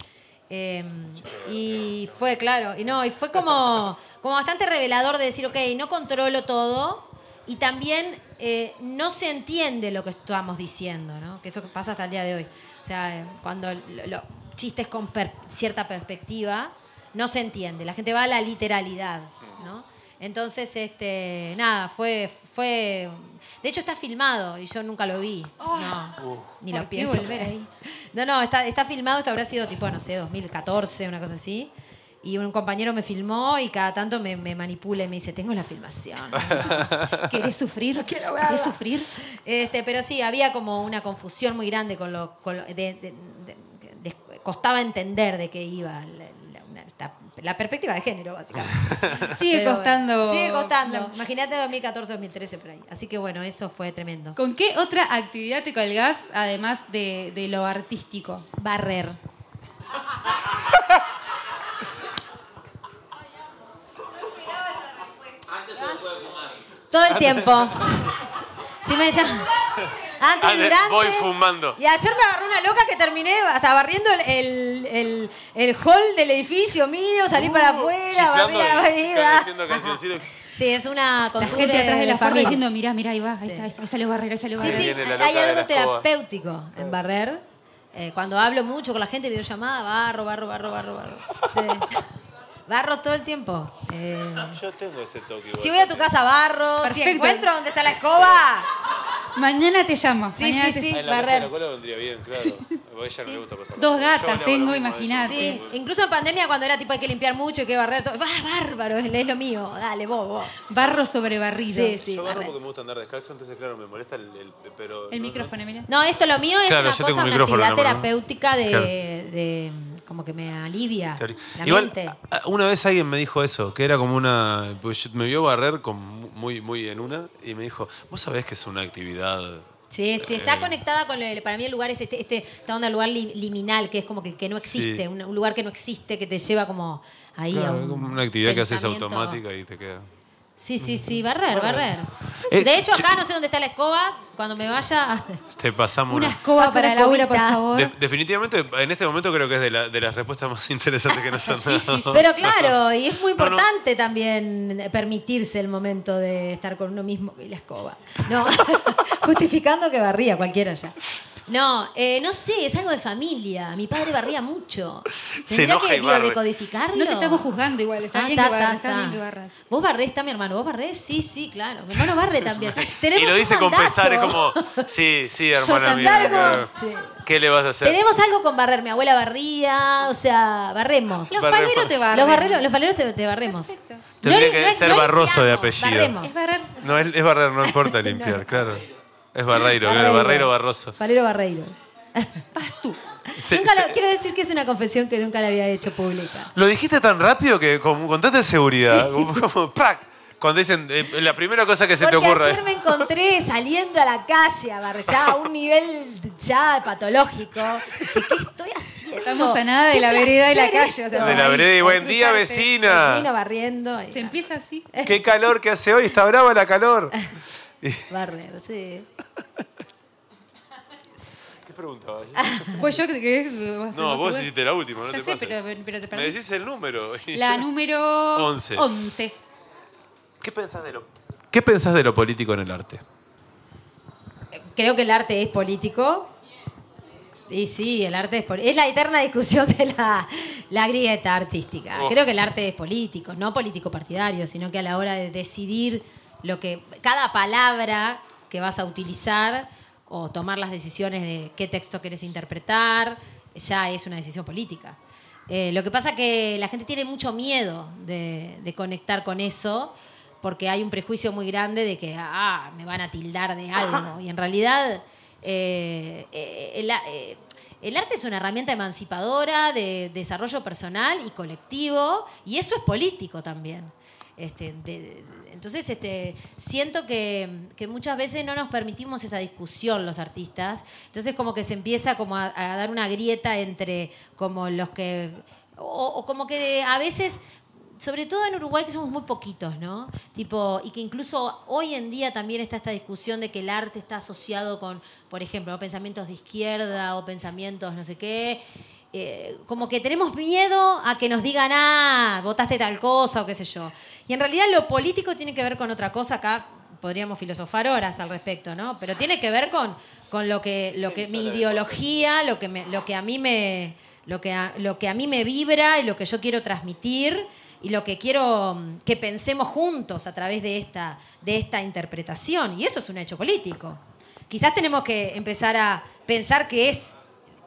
K: Eh, y fue, claro, y no, y fue como, [laughs] como bastante revelador de decir, ok, no controlo todo y también eh, no se entiende lo que estamos diciendo, ¿no? Que eso pasa hasta el día de hoy. O sea, eh, cuando lo- lo- chistes con per- cierta perspectiva, no se entiende. La gente va a la literalidad, ¿no? Entonces, este, nada, fue, fue. De hecho, está filmado y yo nunca lo vi. no, ni
H: ¿por
K: lo
H: qué
K: pienso
H: volver
K: ver.
H: ahí?
K: No, no, está, está filmado. Esto habrá sido tipo, no sé, 2014, una cosa así. Y un compañero me filmó y cada tanto me, me manipula y me dice, tengo la filmación. [laughs]
H: ¿Querés sufrir? ¿Querés sufrir?
K: Este, pero sí, había como una confusión muy grande con lo. Con lo- de- de- de- de- costaba entender de qué iba la, perspectiva de género, básicamente. [laughs]
H: Sigue
K: Pero bueno,
H: costando.
K: sigue costando.
H: la-
K: Imagínate 2014, 2013 por ahí. Así que bueno, eso fue tremendo.
H: ¿Con qué otra actividad te colgás además de, de lo artístico?
K: Barrer. Todo el tiempo. [laughs] Si me decían. Antes,
B: Antes,
K: durante.
B: voy fumando.
K: Y ayer me agarró una loca que terminé hasta barriendo el, el, el- el hall del edificio mío, salí para afuera, barrí la
B: y
K: avenida. [laughs] Sí, es una
H: La
K: costumbre
H: gente atrás de la puerta
K: familia.
H: diciendo, mirá, mirá, ahí va, ahí
K: Sí.
H: está, ahí está, ahí salió Barrera, ahí salió
K: Sí,
H: Barrera.
K: sí,
B: la
K: hay algo
B: escoba.
K: terapéutico en barrer. Eh, cuando hablo mucho con la gente, videollamada, barro, barro, barro, barro, barro. [laughs] Sí. Barro todo el tiempo. Eh,
B: Yo tengo ese toque. igual
K: si voy a tu casa, barro. Si
H: Perfecto.
K: encuentro dónde está la escoba.
H: Mañana te llamo.
K: Sí,
H: mañana
K: sí,
H: te-
K: sí.
B: Ah, en la casa de
K: barrer.
B: la cola vendría bien, claro. A ella no le gusta pasar.
H: Dos gatas tengo, imagínate.
K: Sí, incluso en pandemia cuando era tipo hay que limpiar mucho, hay que barrer todo. ¡Ah, bárbaro! Es, lo mío. Dale, vos, vos.
H: Barro sobre barrido.
K: Sí, sí.
B: Yo agarro
K: barrer.
B: porque me gusta andar descalzo, entonces claro, me molesta el... el- pero
H: El
B: no-
H: micrófono, Emilia.
K: No, esto lo mío es
B: Claro,
K: una
B: yo tengo
K: cosa,
B: un
K: una
B: micrófono en
K: actividad
B: la mano.
K: terapéutica de,
B: Claro.
K: de- como que me alivia la
B: Igual,
K: mente.
B: una vez alguien me dijo eso, que era como una. Pues me vio barrer con mu- muy, muy en una y me dijo: Vos sabés que es una actividad.
K: Sí, sí, está
B: Eh,
K: conectada con el, para mí el lugar es este, este esta onda lugar li- liminal, que es como que, que no
B: Sí.
K: existe, un, un lugar que no existe, que te lleva como ahí a un
B: como una actividad que haces automática y te queda.
K: Sí, sí, sí, barrer, barrer.
B: Eh,
K: De hecho, acá
B: yo-
K: no sé dónde está la escoba, cuando me vaya... [laughs]
B: Te pasamos
H: Una
B: una.
H: escoba para
K: una
H: Laura, por favor.
B: De- definitivamente, en este momento creo que es de, la- de las respuestas más [laughs] interesantes que nos han dado.
K: Pero claro, y es muy
B: No, no.
K: importante también permitirse el momento de estar con uno mismo y la escoba. No, [laughs] justificando que barría cualquiera ya. No, eh, no sé, es algo de familia. Mi padre barría mucho. [laughs]
B: Se
K: ¿Tendrá
B: enoja
K: que
B: y barre.
K: biodecodificarlo?
H: No te estamos juzgando igual, está,
K: Ah,
H: bien,
K: ta,
H: que barras,
K: ta,
H: está
K: ta.
H: bien que barras.
K: ¿Vos barrés, está mi hermano? ¿Vos barrés? Sí, sí, claro. Mi hermano barre también. [laughs] Tenemos
B: Y lo dice con pesar, es como, sí, sí, claro.
K: sí.
B: ¿Qué le vas a hacer?
K: Tenemos algo con barrer. Mi abuela barría, o sea, barremos.
H: Los
B: Barremos.
H: faleros te barren.
K: Los, barreros, los faleros te, te barremos.
H: Perfecto.
B: Tendría
K: No,
B: que
K: no es-
B: ser
K: no
B: Barroso de apellido.
K: barremos.
H: Es barrer.
B: No, es, es barrer, no importa [laughs] limpiar, claro. Es barreiro, claro, barreiro barroso.
K: Falero Barreiro.
H: Vas tú.
B: Sí,
K: Nunca lo-
B: sí.
K: quiero decir que es una confesión que nunca la había hecho pública.
B: Lo dijiste tan rápido que con, con tanta seguridad, como, como, ¡prac! Cuando dicen, eh, la primera cosa que se te
K: Porque
B: ocurra
K: ayer me encontré saliendo a la calle a a un nivel ya patológico. ¿Qué estoy haciendo?
H: Estamos a nada de la vereda y la calle. o sea.
B: De la vereda y buen día, vecina.
K: Vino barriendo. y
H: Se empieza así.
B: ¡Qué calor que hace hoy! Está brava la calor. [laughs]
K: Barrer, sí.
B: preguntabas?
H: Pues yo que querés.
B: No, vos hiciste la última, no
H: Ya
B: te
H: sé,
B: pases.
H: pero, pero te
B: Me
H: perdí.
B: decís el número. y
H: La
B: yo- [laughs]
H: número
B: Once.
H: 11.
B: ¿Qué pensás de lo, ¿Qué pensás de lo político en el arte?
K: Creo que el arte es político. Y sí, el arte es político. Es la eterna discusión de la, la grieta artística.
B: Oh.
K: Creo que el arte es político, no político partidario, sino que a la hora de decidir lo que. cada palabra que vas a utilizar o tomar las decisiones de qué texto quieres interpretar, ya es una decisión política. Eh, lo que pasa que la gente tiene mucho miedo de, conectar con eso porque hay un prejuicio muy grande de que ah, me van a tildar de algo. Y en realidad eh, eh, el, arte es una herramienta emancipadora de desarrollo personal y colectivo, y eso es político también. Este, entonces, este, siento que, que muchas veces no nos permitimos esa discusión los artistas. Entonces, como que se empieza como a, dar una grieta entre como los que... O, como que a veces sobre todo en Uruguay que somos muy poquitos, ¿no? Tipo, y que incluso hoy en día también está esta discusión de que el arte está asociado con, por ejemplo, pensamientos de izquierda o pensamientos no sé qué. Eh, como que tenemos miedo a que nos digan, ah, votaste tal cosa o qué sé yo. Y en realidad lo político tiene que ver con otra cosa acá. Podríamos filosofar horas al respecto, ¿no? Pero tiene que ver con, con lo que, lo que mi ideología, lo que, me- lo que a mí me, lo que a, lo que a mí me vibra y lo que yo quiero transmitir y lo que quiero mm, que pensemos juntos a través de esta, de esta interpretación. Y eso es un hecho político. Quizás tenemos que empezar a pensar que es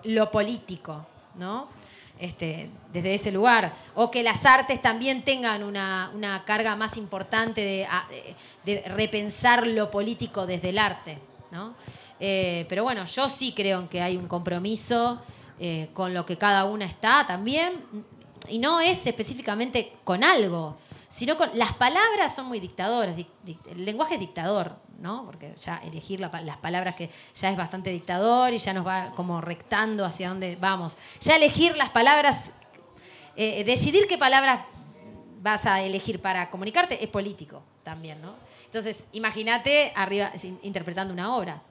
K: lo político, ¿no? Este, desde ese lugar. O que las artes también tengan una, una carga más importante de, repensar lo político desde el arte, ¿no? Eh, pero bueno, yo sí creo en que hay un compromiso eh, con lo que cada una está también. Y no es específicamente con algo, sino con. Las palabras son muy dictadoras. dic- dic- el lenguaje es dictador, ¿no? Porque ya elegir las palabras que ya es bastante dictador y ya nos va como rectando hacia dónde vamos. Ya elegir las palabras, eh, decidir qué palabras vas a elegir para comunicarte es político también, ¿no? Entonces, imagínate arriba interpretando una obra.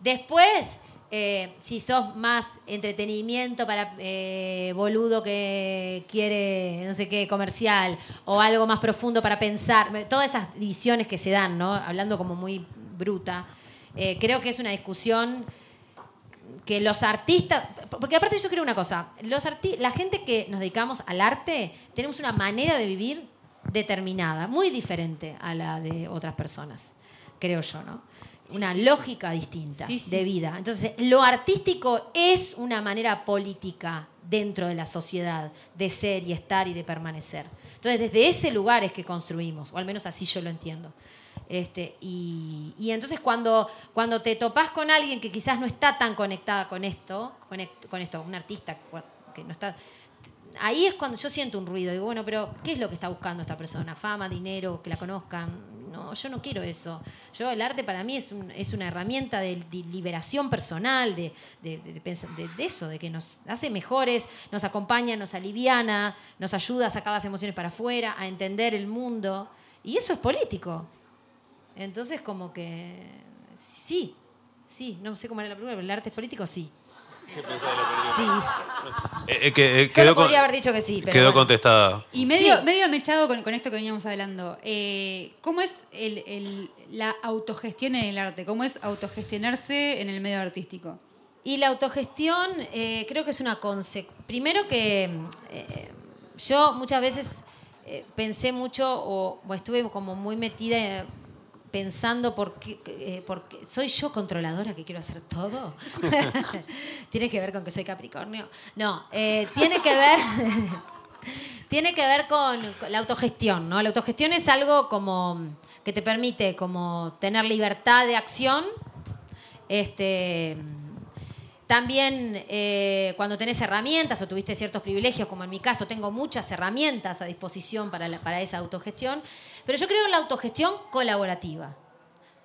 K: Después, eh, si sos más entretenimiento para eh, boludo que quiere no sé qué comercial o algo más profundo para pensar, todas esas divisiones que se dan, ¿no? Hablando como muy bruta, eh, creo que es una discusión que los artistas, porque aparte yo creo una cosa, los arti- la gente que nos dedicamos al arte tenemos una manera de vivir determinada, muy diferente a la de otras personas, creo yo, ¿no? Una lógica distinta
H: Sí, sí,
K: de vida. Entonces, lo artístico es una manera política dentro de la sociedad de ser y estar y de permanecer. Entonces, desde ese lugar es que construimos, o al menos así yo lo entiendo. Este, y, y entonces cuando, cuando te topás con alguien que quizás no está tan conectada con esto, con esto, un artista que no está, ahí es cuando yo siento un ruido. Digo, bueno, pero ¿qué es lo que está buscando esta persona? Fama, dinero, que la conozcan. No, yo no quiero eso. Yo, el arte para mí es, un- es una herramienta de, liberación personal, de, de- de eso, de que nos hace mejores, nos acompaña, nos aliviana, nos ayuda a sacar las emociones para afuera, a entender el mundo. Y eso es político. Entonces, como que sí, sí, no sé cómo era la pregunta, pero el arte es político, sí.
B: ¿Qué pensás de lo político?
K: Sí.
B: Eh, eh, que, eh,
K: Solo
B: quedó, con-
K: podría haber dicho que sí, pero
B: quedó
K: bueno.
B: contestada.
H: Y medio,
K: Sí.
H: medio mechado con, con esto que veníamos hablando. Eh, ¿Cómo es el- el- la autogestión en el arte? ¿Cómo es autogestionarse en el medio artístico?
K: Y la autogestión eh, creo que es una conse Primero que eh, yo muchas veces eh, pensé mucho o, o estuve como muy metida eh, pensando eh, por qué- soy yo controladora que quiero hacer todo. [laughs] tiene que ver con que soy Capricornio. No, eh, tiene que ver [laughs] tiene que ver con, con la autogestión, ¿no? La autogestión es algo como que te permite como tener libertad de acción, este también eh, cuando tenés herramientas o tuviste ciertos privilegios, como en mi caso, tengo muchas herramientas a disposición para, para esa autogestión, pero yo creo en la autogestión colaborativa.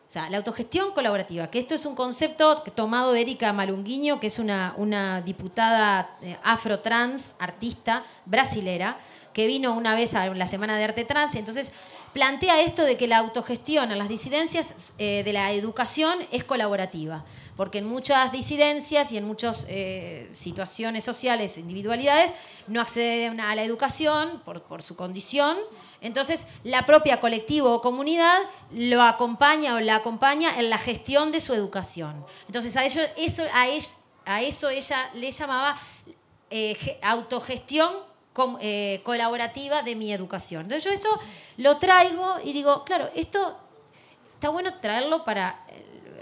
K: O sea, la autogestión colaborativa, que esto es un concepto tomado de Erika Malunguinho, que es una, una diputada eh, afro-trans, artista, brasilera, que vino una vez a la Semana de Arte Trans, entonces plantea esto de que la autogestión en las disidencias eh, de la educación es colaborativa, porque en muchas disidencias y en muchas eh, situaciones sociales, individualidades, no acceden a la educación por, su condición, entonces la propia colectivo o comunidad lo acompaña o la acompaña en la gestión de su educación. Entonces a, eso, a, a eso ella le llamaba eh, ge- autogestión eh, colaborativa de mi educación. Entonces yo eso lo traigo y digo, claro, esto está bueno traerlo para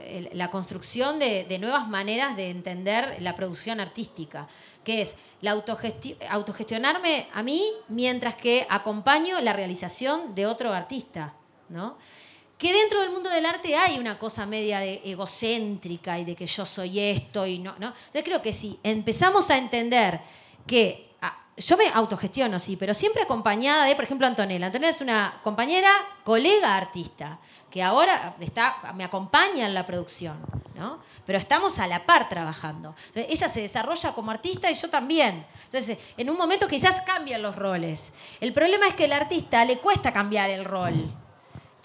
K: el- la construcción de, nuevas maneras de entender la producción artística, que es la autogesti- autogestionarme a mí mientras que acompaño la realización de otro artista, ¿no? que dentro del mundo del arte hay una cosa media de egocéntrica y de que yo soy esto y no, ¿no? Entonces creo que si empezamos a entender que yo me autogestiono, sí, pero siempre acompañada de, por ejemplo, Antonella. Antonella es una compañera, colega artista, que ahora está, me acompaña en la producción, ¿no? Pero estamos a la par trabajando. Entonces, ella se desarrolla como artista y yo también. Entonces, en un momento quizás cambian los roles. El problema es que al artista le cuesta cambiar el rol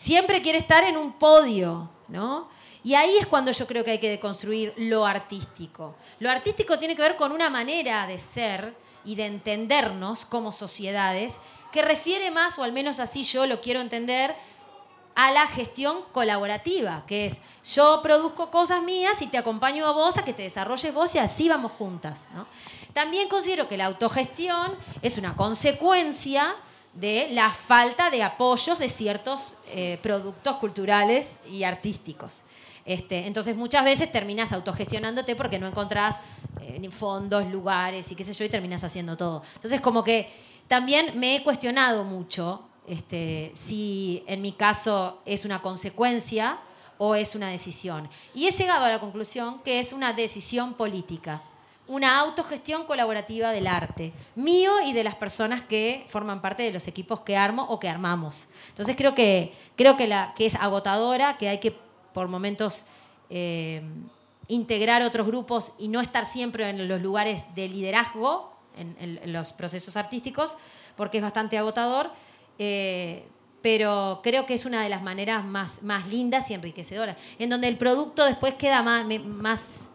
K: siempre quiere estar en un podio, ¿no? Y ahí es cuando yo creo que hay que deconstruir lo artístico. Lo artístico tiene que ver con una manera de ser y de entendernos como sociedades que refiere más, o al menos así yo lo quiero entender, a la gestión colaborativa, que es yo produzco cosas mías y te acompaño a vos a que te desarrolles vos y así vamos juntas. ¿no? También considero que la autogestión es una consecuencia de la falta de apoyos de ciertos eh, productos culturales y artísticos. Este, entonces muchas veces terminas autogestionándote porque no encontrás eh, fondos, lugares y qué sé yo, y terminas haciendo todo. Entonces como que también me he cuestionado mucho este, si en mi caso es una consecuencia o es una decisión. Y he llegado a la conclusión que es una decisión política, una autogestión colaborativa del arte, mío y de las personas que forman parte de los equipos que armo o que armamos. Entonces creo que, creo que, la, que es agotadora, que hay que por momentos eh, integrar otros grupos y no estar siempre en los lugares de liderazgo, en, los procesos artísticos, porque es bastante agotador. eh, pero creo que es una de las maneras más, más lindas y enriquecedoras, en donde el producto después queda más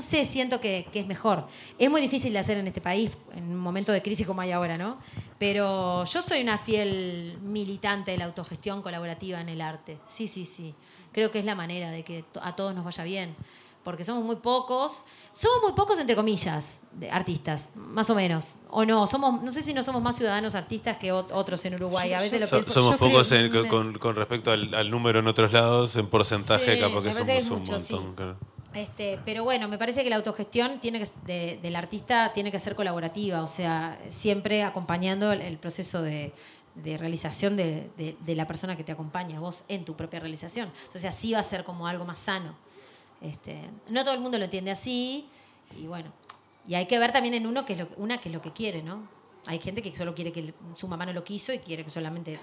K: no sé, siento que, que es mejor. Es muy difícil de hacer en este país, en un momento de crisis como hay ahora, ¿no? Pero yo soy una fiel militante de la autogestión colaborativa en el arte. Sí, sí, sí. Creo que es la manera de que a todos nos vaya bien. Porque somos muy pocos, somos muy pocos entre comillas, de artistas, más o menos. O no, somos, no sé si no somos más ciudadanos artistas que ot- otros en Uruguay. A veces lo
B: So-
K: pienso.
B: somos pocos en- con- con, respecto al, al número en otros lados, en porcentaje
K: Sí,
B: capaz que somos
K: que
B: un montón.
K: sí.
B: claro.
K: Este, pero bueno, me parece que la autogestión tiene que, de- del artista tiene que ser colaborativa, o sea, siempre acompañando el, el proceso de, de realización de, de- de la persona que te acompaña, vos en tu propia realización. Entonces así va a ser como algo más sano. Este, no todo el mundo lo entiende así, y bueno, y hay que ver también en uno que es lo, una que es lo que quiere, ¿no? Hay gente que solo quiere que su mamá no lo quiso y quiere que solamente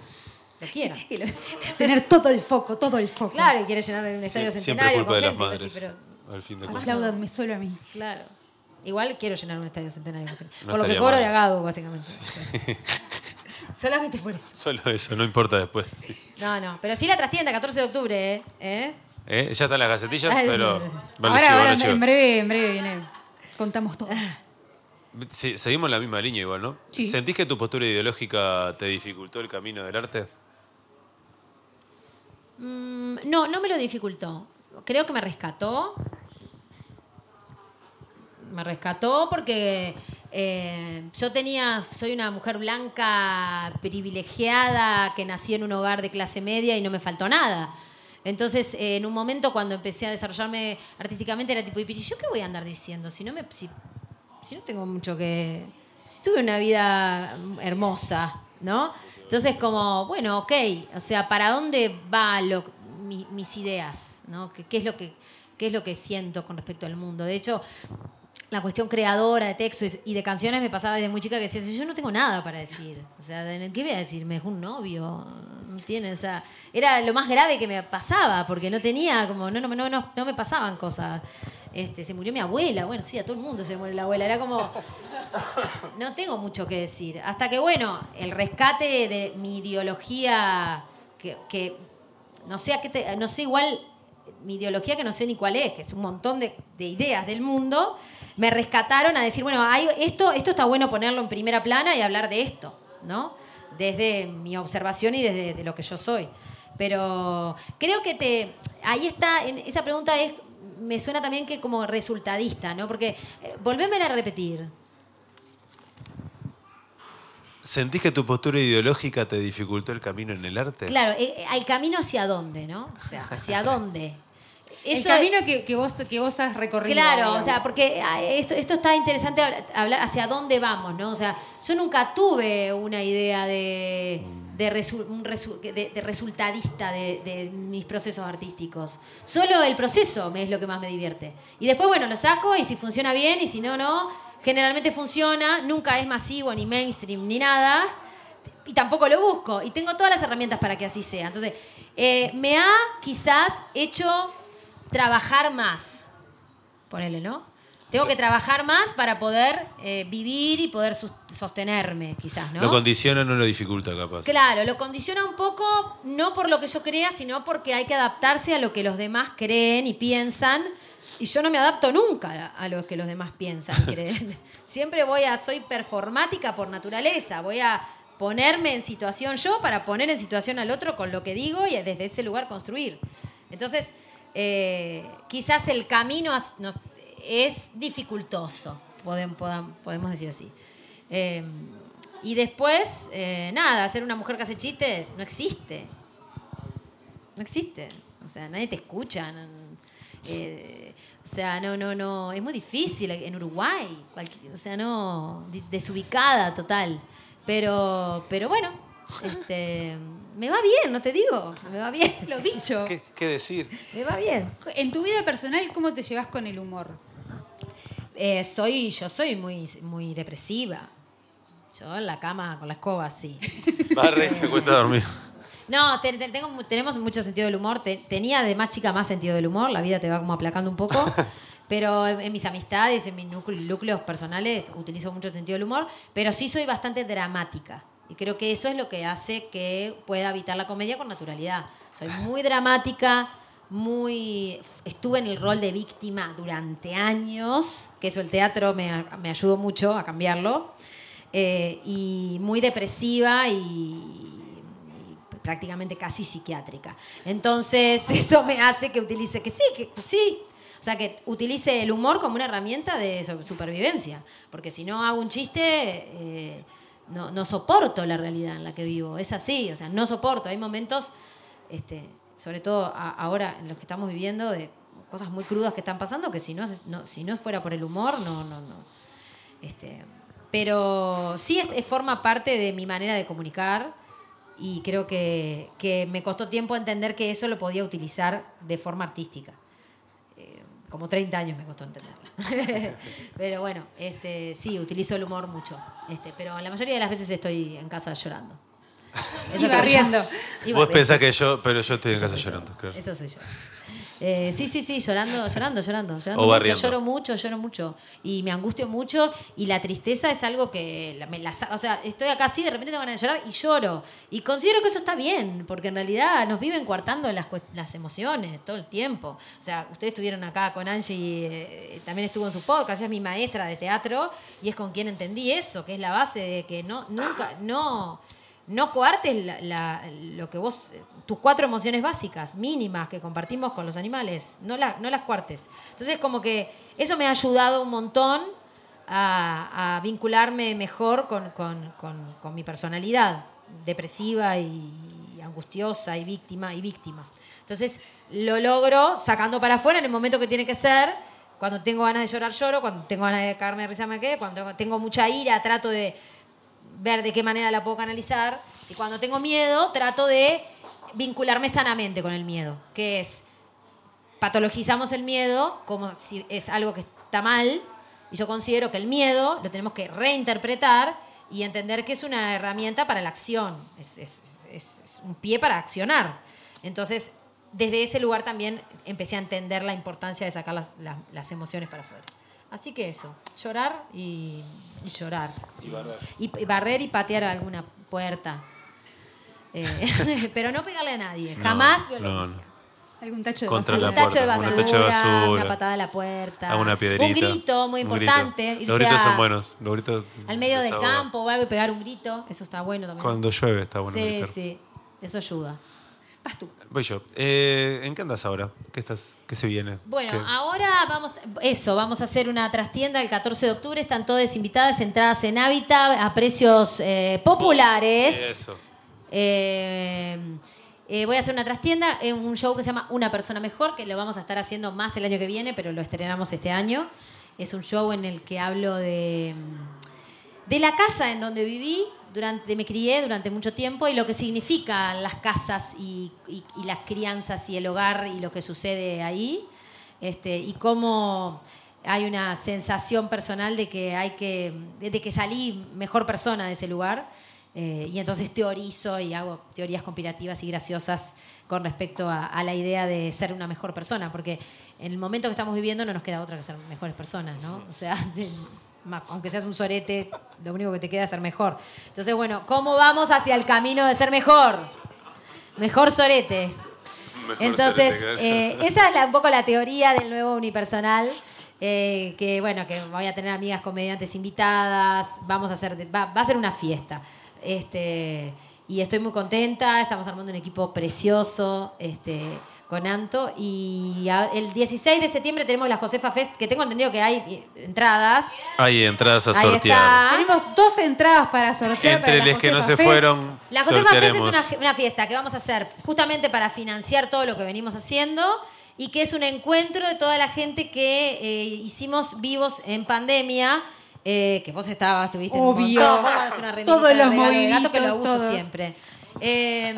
K: lo quiera.
H: Lo- [laughs] Tener todo el foco, todo el foco.
K: Claro, y quiere llenar un estadio
B: Sie- siempre culpa de las
K: gente,
B: madres.
K: así, pero
B: al fin de cuentas.
H: Solo a mí.
K: Claro. Igual quiero llenar un estadio centenario. [laughs]
B: No
K: por lo que cobro
B: mal.
K: de agado, básicamente. [laughs] Solamente por eso.
B: Solo eso, no importa después. [laughs]
K: No, no. Pero sí la trastienda, 14 de octubre, ¿eh? ¿Eh?
B: ¿Eh? Ya están las gacetillas,
K: Ay,
B: pero. van
H: Ahora, ahora en breve, en breve viene. Contamos todo.
B: Sí, seguimos la misma línea igual, ¿no?
H: Sí.
B: ¿Sentís que tu postura ideológica te dificultó el camino del arte?
K: Mm, no, no me lo dificultó. Creo que me rescató. Me rescató porque eh, yo tenía, soy una mujer blanca privilegiada que nací en un hogar de clase media y no me faltó nada. Entonces, eh, en un momento cuando empecé a desarrollarme artísticamente era tipo, ¿y yo qué voy a andar diciendo? Si no me, si, no tengo mucho que, si tuve una vida hermosa, ¿no? Entonces, como, bueno, ok, o sea, ¿para dónde va lo, mi- mis ideas? ¿no? ¿Qué, qué es lo que, ¿Qué es lo que siento con respecto al mundo? De hecho, la cuestión creadora de textos y de canciones me pasaba desde muy chica que decía, yo no tengo nada para decir. O sea, ¿qué voy a decir? Me un novio. No tiene, o sea, era lo más grave que me pasaba, porque no tenía, como, no, no, no, no, no me pasaban cosas. Este, se murió mi abuela. Bueno, sí, a todo el mundo se muere la abuela. Era como. No tengo mucho que decir. Hasta que, bueno, el rescate de mi ideología, que, que no sé a qué te- no sé igual mi ideología que no sé ni cuál es, que es un montón de, de ideas del mundo, me rescataron a decir, bueno, hay, esto, esto está bueno ponerlo en primera plana y hablar de esto, ¿no? Desde mi observación y desde de lo que yo soy. Pero creo que te. Ahí está, en esa pregunta es. Me suena también que como resultadista, ¿no? Porque, eh, volvémela a repetir.
B: ¿Sentís que tu postura ideológica te dificultó el camino en el arte?
K: Claro, eh, eh, al camino hacia dónde, ¿no? O sea, hacia [laughs] dónde.
H: El
K: Eso-
H: camino que, que vos, que vos has recorrido.
K: Claro, o sea, porque ah, esto, esto está interesante habla- hablar hacia dónde vamos, ¿no? O sea, yo nunca tuve una idea de, de, resu- un resu- de- de resultadista de, mis procesos artísticos. Solo el proceso me es lo que más me divierte. Y después, bueno, lo saco y si funciona bien y si no, no. Generalmente funciona, nunca es masivo ni mainstream ni nada y tampoco lo busco. Y tengo todas las herramientas para que así sea. Entonces, eh, me ha quizás hecho trabajar más. Ponele, ¿no? Tengo que trabajar más para poder eh, vivir y poder sostenerme, quizás, ¿no?
B: Lo condiciona, no lo dificulta, capaz.
K: Claro, lo condiciona un poco, no por lo que yo crea, sino porque hay que adaptarse a lo que los demás creen y piensan. Y yo no me adapto nunca a lo que los demás piensan [laughs] y creen. Siempre voy a, soy performática por naturaleza, voy a ponerme en situación yo para poner en situación al otro con lo que digo y desde ese lugar construir. Entonces, eh, quizás el camino es dificultoso, podem- podam- podemos decir así. Eh, y después, eh, nada, ser una mujer que hace chistes no existe. No existe. O sea, nadie te escucha. eh, o sea, no, no, no. Es muy difícil en Uruguay. o sea, no. Desubicada total. Pero, pero bueno, este, me va bien, no te digo. Me va bien, lo dicho.
B: ¿Qué, qué decir?
K: Me va bien.
H: En tu vida personal, ¿cómo te llevas con el humor?
K: Eh, soy, yo soy muy, muy depresiva. Yo en la cama con la escoba, sí.
B: Barre y se acuesta a dormir.
K: No, te- te- tengo, mu- tenemos mucho sentido del humor. Te- tenía de más chica más sentido del humor. La vida te va como aplacando un poco. [laughs] Pero en, en mis amistades, en mis núcleos, núcleos personales, utilizo mucho el sentido del humor. Pero sí soy bastante dramática. Y creo que eso es lo que hace que pueda habitar la comedia con naturalidad. Soy muy dramática, muy... Estuve en el rol de víctima durante años, que eso el teatro me, me ayudó mucho a cambiarlo. Eh, y muy depresiva y, prácticamente casi psiquiátrica. Entonces, [laughs] eso me hace que utilice, que sí, que sí. O sea, que utilice el humor como una herramienta de supervivencia. Porque si no hago un chiste, eh, no, no soporto la realidad en la que vivo. Es así, o sea, no soporto. Hay momentos, este, sobre todo ahora en los que estamos viviendo, de cosas muy crudas que están pasando, que si no, si no fuera por el humor, no, no, no. Este, pero sí forma parte de mi manera de comunicar y creo que, que me costó tiempo entender que eso lo podía utilizar de forma artística. Como 30 años me costó entenderlo. [laughs] pero bueno, este, sí, utilizo el humor mucho. Este, pero la mayoría de las veces estoy en casa llorando. [laughs]
H: Y
K: soy yo.
H: barriendo.
K: Y
B: Vos pensás que yo, pero yo estoy en
K: Eso
B: casa
K: yo.
B: llorando, claro.
K: Eso soy yo. Eh, sí, sí, sí, llorando, llorando, llorando, llorando
B: O
K: mucho, lloro mucho, lloro mucho. Y me angustio mucho y la tristeza es algo que me la o sea, estoy acá así, de repente tengo ganas de llorar y lloro. Y considero que eso está bien porque en realidad nos viven coartando las, las emociones todo el tiempo. O sea, ustedes estuvieron acá con Angie, eh, también estuvo en su podcast, es mi maestra de teatro y es con quien entendí eso, que es la base de que no nunca no no coartes la- lo que vos, tus cuatro emociones básicas, mínimas, que compartimos con los animales, no, la- no las cuartes. Entonces, como que eso me ha ayudado un montón a, vincularme mejor con, con- con- mi personalidad depresiva y angustiosa y víctima y víctima. Entonces, lo logro sacando para afuera en el momento que tiene que ser. Cuando tengo ganas de llorar, lloro. Cuando tengo ganas de cagarme de risa, me quedo. Cuando tengo mucha ira, trato de ver de qué manera la puedo canalizar. Y cuando tengo miedo, trato de vincularme sanamente con el miedo, que es patologizamos el miedo como si es algo que está mal. Y yo considero que el miedo lo tenemos que reinterpretar y entender que es una herramienta para la acción, es, un pie para accionar. Entonces, desde ese lugar también empecé a entender la importancia de sacar las- las emociones para afuera. Así que eso, llorar y, y llorar.
B: Y barrer.
K: Y, y barrer y patear alguna puerta. Eh, [laughs] pero no pegarle a nadie,
B: No,
K: jamás violencia.
B: No, no.
H: Algún tacho de
B: Contra
H: basura.
K: Un tacho de basura,
B: un tacho de basura.
K: una patada a la puerta,
B: A una piedrita.
K: un grito muy
B: un
K: importante,
B: grito.
K: irse
B: Los gritos
K: a-
B: son buenos. Los gritos
K: al medio del campo o algo y pegar un grito, eso está bueno también.
B: Cuando llueve está bueno
K: sí,
B: gritar.
K: sí, eso ayuda.
H: Vas tú.
B: Voy yo. Eh, ¿En qué andas ahora? ¿Qué, estás, ¿Qué se viene?
K: Bueno,
B: ¿Qué?
K: ahora vamos, eso, vamos a hacer una trastienda el 14 de octubre, están todas invitadas, entradas en Hábitat a precios eh, populares.
B: Eso.
K: Eh, eh, voy a hacer una trastienda, eh, un show que se llama Una persona mejor, que lo vamos a estar haciendo más el año que viene, pero lo estrenamos este año. Es un show en el que hablo de, de la casa en donde viví, durante, me crié durante mucho tiempo y lo que significan las casas y, y- y las crianzas y el hogar y lo que sucede ahí. Este, y cómo hay una sensación personal de que hay que, de que salí mejor persona de ese lugar. Eh, y entonces teorizo y hago teorías conspirativas y graciosas con respecto a, a la idea de ser una mejor persona, porque en el momento que estamos viviendo no nos queda otra que ser mejores personas, ¿no? O sea, [laughs] de- aunque seas un sorete, lo único que te queda es ser mejor. Entonces, bueno, ¿cómo vamos hacia el camino de ser mejor? Mejor sorete.
B: Mejor
K: Entonces,
B: sorete
K: eh, esa es la- un poco la teoría del nuevo unipersonal. eh, que bueno, que voy a tener amigas comediantes invitadas, vamos a hacer, va, va a ser una fiesta. Este, y estoy muy contenta, estamos armando un equipo precioso este, con Anto. Y a- el 16 de septiembre tenemos la Josefa Fest, que tengo entendido que hay eh, entradas.
B: Hay entradas a
K: Ahí
B: sortear.
K: está.
H: Tenemos dos entradas para sortear. para
B: Entre
H: la
B: los que no
H: Josefa
B: se
H: Fest.
B: fueron,
K: La Josefa Fest es
B: sortearemos.
K: una, una fiesta que vamos a hacer justamente para financiar todo lo que venimos haciendo y que es un encuentro de toda la gente que eh, hicimos vivos en pandemia. eh, que vos estabas, estuviste
H: Obvio.
K: en un montón, vos mandaste una
H: Todos
K: de
H: los
K: regalo de gato que lo
H: moviditos,
K: uso
H: todo.
K: siempre. Eh,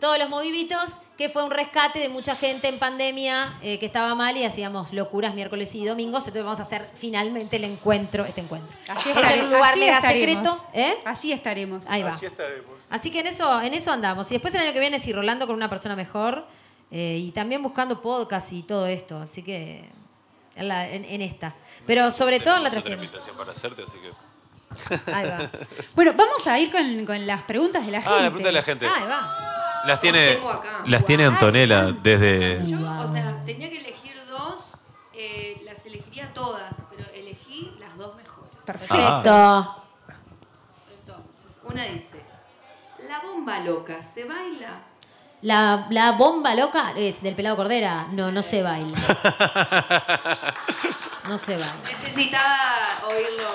K: todos los moviditos, que fue un rescate de mucha gente en pandemia eh, que estaba mal y hacíamos locuras miércoles y domingos. Entonces vamos a hacer finalmente el encuentro, este encuentro.
H: Allí
K: es
H: estare-
K: un lugar mega
H: estaremos.
K: secreto. ¿eh?
H: Allí estaremos.
K: Ahí va. Así que en eso, en eso andamos. Y después el año que viene sí, rolando con una persona mejor. eh, y también buscando podcast y todo esto. Así que en, la- en- en esta. Pero sobre todo en la
B: otra invitación para hacerte, así que.
K: Ahí va.
H: Bueno, vamos a ir con, con las preguntas de la gente.
B: Ah, la pregunta de la gente.
K: Ahí va.
B: Las tiene,
E: tengo acá.
B: las tiene Antonella desde.
E: Yo, o sea, tenía que elegir dos, eh, las elegiría todas, pero elegí las dos mejores.
K: Perfecto.
E: Entonces, una dice, la bomba loca, ¿se baila?
K: La, la bomba loca es del pelado Cordera. No, no se baila. [laughs] No se baila.
E: Necesitaba oírlo.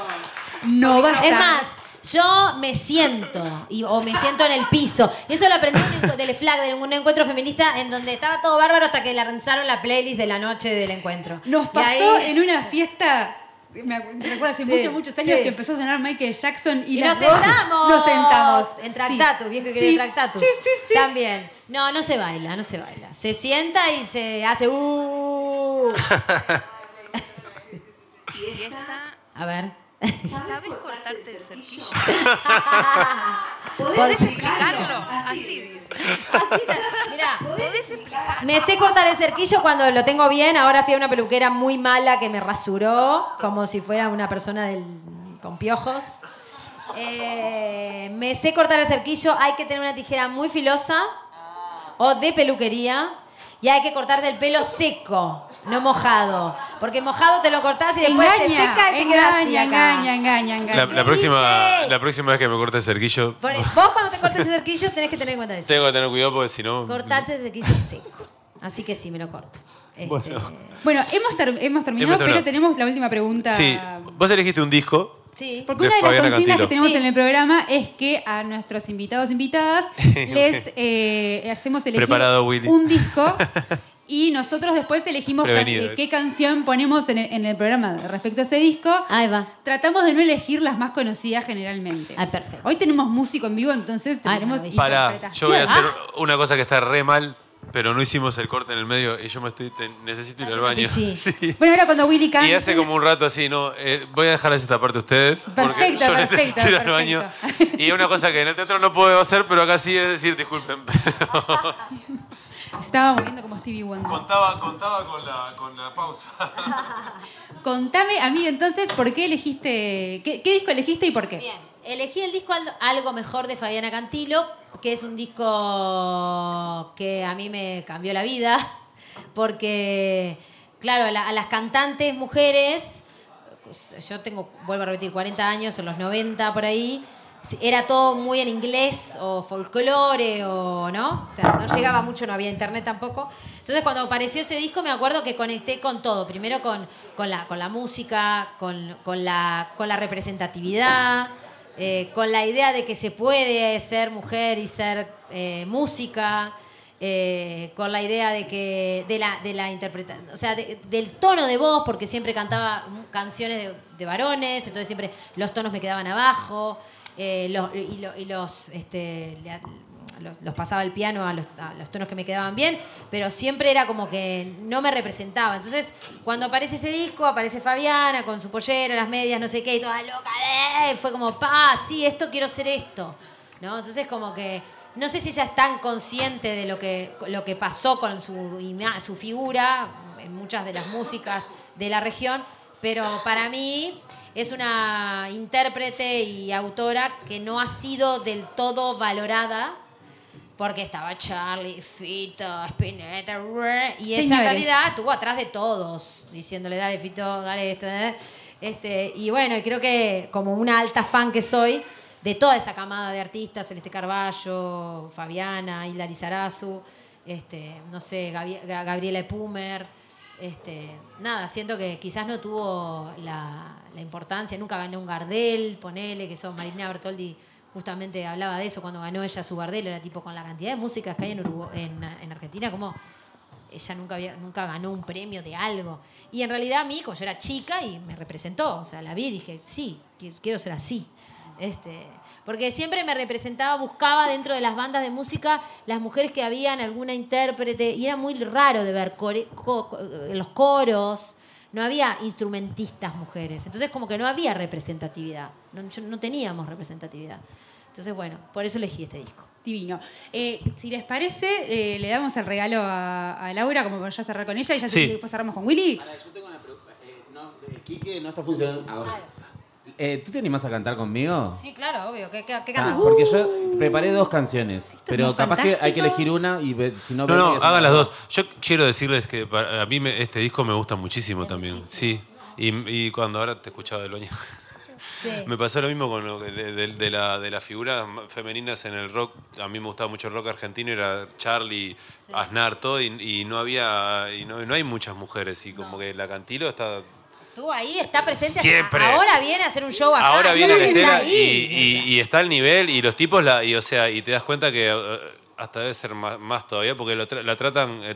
H: No basta.
K: Es más, yo me siento y, o me siento en el piso. Y eso lo aprendí en un encu- del FLAG, de un encuentro feminista, en donde estaba todo bárbaro hasta que le lanzaron la playlist de la noche del encuentro.
H: Nos pasó
K: ahí-
H: en una fiesta. Me recuerdo hace
K: Sí,
H: muchos, muchos años
K: sí.
H: que empezó a sonar Michael Jackson y,
K: Y
H: las
K: nos
H: dos
K: sentamos.
H: Nos sentamos.
K: En Tractatus, viejo y querido
H: Sí.
K: Tractatus.
H: Sí, sí, sí.
K: También. No, no se baila, no se baila. Se sienta y se hace uh. [laughs]
E: Y esta,
K: A ver.
E: ¿Sabes cortarte de cerquillo? [laughs] ¿Podés explicarlo? Así dice.
K: Así. Mirá,
E: ¿Podés explicarlo?
K: me sé cortar el cerquillo cuando lo tengo bien. Ahora fui a una peluquera muy mala que me rasuró, como si fuera una persona del- con piojos. Eh, me sé cortar el cerquillo. Hay que tener una tijera muy filosa o de peluquería. Y hay que cortarte el pelo seco, no mojado. Porque mojado te lo cortás y después te
H: Engaña,
K: seca y te así
H: engaña,
K: acá.
H: engaña, engaña, engaña.
B: La, la próxima, la próxima vez que me corte el cerquillo,
K: Por- [laughs] Vos cuando te cortes el cerquillo tenés que tener en cuenta eso.
B: tengo que tener cuidado porque si no.
K: Cortarte el cerquillo seco. Así que sí, me lo corto. Este,
B: Bueno.
H: Bueno, hemos, ter- hemos terminado,
B: Hemos
H: pero tenemos la última pregunta.
B: Sí, vos elegiste un disco.
K: Sí.
H: Porque
B: de
H: una de las consignas que tenemos
K: Sí.
H: en el programa es que a nuestros invitados e invitadas [laughs] les eh, hacemos elegir un disco [laughs] y nosotros después elegimos can- eh, qué canción ponemos en el, en el programa respecto a ese disco.
K: Ahí va.
H: Tratamos de no elegir las más conocidas generalmente.
K: Ah, perfecto.
H: Hoy tenemos músico en vivo, entonces
K: maravilla.
B: Pará,
H: interpretación.
B: yo voy a hacer
K: Ah.
B: una cosa que está re mal, pero no hicimos el corte en el medio y yo me estoy. te- necesito ir al baño. [laughs] Sí.
H: Bueno, ahora cuando Willy cante...
B: Y hace como un rato así, no, eh, voy a dejarles esta parte a ustedes. porque
H: Perfecto,
B: yo
H: perfecto,
B: necesito ir al baño. Y una cosa que en el teatro no puedo hacer, pero acá sí es decir disculpen. [laughs] pero-
H: estaba moviendo como Stevie Wonder.
B: Contaba, contaba con, la, con la pausa. [laughs]
H: Contame, amigo, entonces, ¿por qué elegiste, qué, qué disco elegiste y por qué?
K: Bien, elegí el disco Al- Algo Mejor de Fabiana Cantilo, que es un disco que a mí me cambió la vida, [laughs] porque, claro, a, la- a las cantantes mujeres, pues, yo tengo, vuelvo a repetir, 40 años, en los 90 por ahí, era todo muy en inglés o folclore o no, o sea, no llegaba mucho, no había internet tampoco. Entonces cuando apareció ese disco me acuerdo que conecté con todo, primero con, con, la, con la música, con, con, la, con la representatividad, eh, con la idea de que se puede ser mujer y ser eh, música. eh, con la idea de que de la de la interpretación o sea de- del tono de voz porque siempre cantaba canciones de, de varones entonces siempre los tonos me quedaban abajo eh, los- y, lo- y los, este, los, pasaba el piano a los, a los tonos que me quedaban bien, pero siempre era como que no me representaba. Entonces, cuando aparece ese disco, aparece Fabiana con su pollera, las medias, no sé qué, y toda loca, ¡eh! fue como, pa, sí, esto quiero ser esto. ¿no? Entonces, como que no sé si ella es tan consciente de lo que, lo que pasó con su, su figura en muchas de las músicas de la región, pero para mí es una intérprete y autora que no ha sido del todo valorada porque estaba Charlie, Fito, Spinetta, y ella en realidad estuvo atrás de todos, diciéndole, dale Fito, dale esto, eh". este, y bueno, y creo que como una alta fan que soy de toda esa camada de artistas, Celeste Carballo, Fabiana, Hilda Lizarazu, este, no sé, Gabi- Gabriela Epumer, este, nada, siento que quizás no tuvo la, la importancia, nunca ganó un Gardel, ponele, que son Marina Bertoldi justamente hablaba de eso cuando ganó ella su Gardel, era tipo con la cantidad de músicas que hay en, Urugu- en, en Argentina, como ella nunca, había, nunca ganó un premio de algo. Y en realidad a mí, como yo era chica y me representó, o sea, la vi y dije, sí, qui- quiero ser así. Este, porque siempre me representaba, buscaba dentro de las bandas de música las mujeres que habían alguna intérprete, y era muy raro de ver core- co- co- los coros, no había instrumentistas mujeres, entonces como que no había representatividad, no, yo- no teníamos representatividad. Entonces, bueno, por eso elegí este disco.
H: Divino. Eh, si les parece, eh, le damos el regalo a, a Laura, como para ya cerrar con ella, y ya
B: Sí.
H: después cerramos con Willy.
L: Yo tengo una pregunta. Eh, no, eh, Quique no está funcionando ahora. Eh, ¿Tú te animás a cantar conmigo?
K: Sí, claro, obvio. ¿Qué, qué, qué
L: Ah,
K: cantamos?
L: porque yo preparé dos canciones, pero capaz que hay que elegir una y ve- si no...
B: No, no, hagan las dos. Yo quiero decirles que para- a mí me- este disco me gusta muchísimo también. Sí. Y, y cuando ahora te escuchaba de Loña. [laughs] Me pasó lo mismo con lo que de, de- de la, de las figuras femeninas en el rock. A mí me gustaba mucho el rock argentino, era Charlie, Aznar, todo, y, y no había, y no, no hay muchas mujeres. Y como que la Cantilo está.
K: Ahí está presente.
B: Siempre.
K: Ahora viene a hacer un show acá.
B: Ahora viene la
K: Está
B: estela y,
K: ahí.
B: y- y está al nivel, y los tipos, la, y, o sea, y te das cuenta que eh, hasta debe ser más, más todavía, porque lo tra- la tratan eh,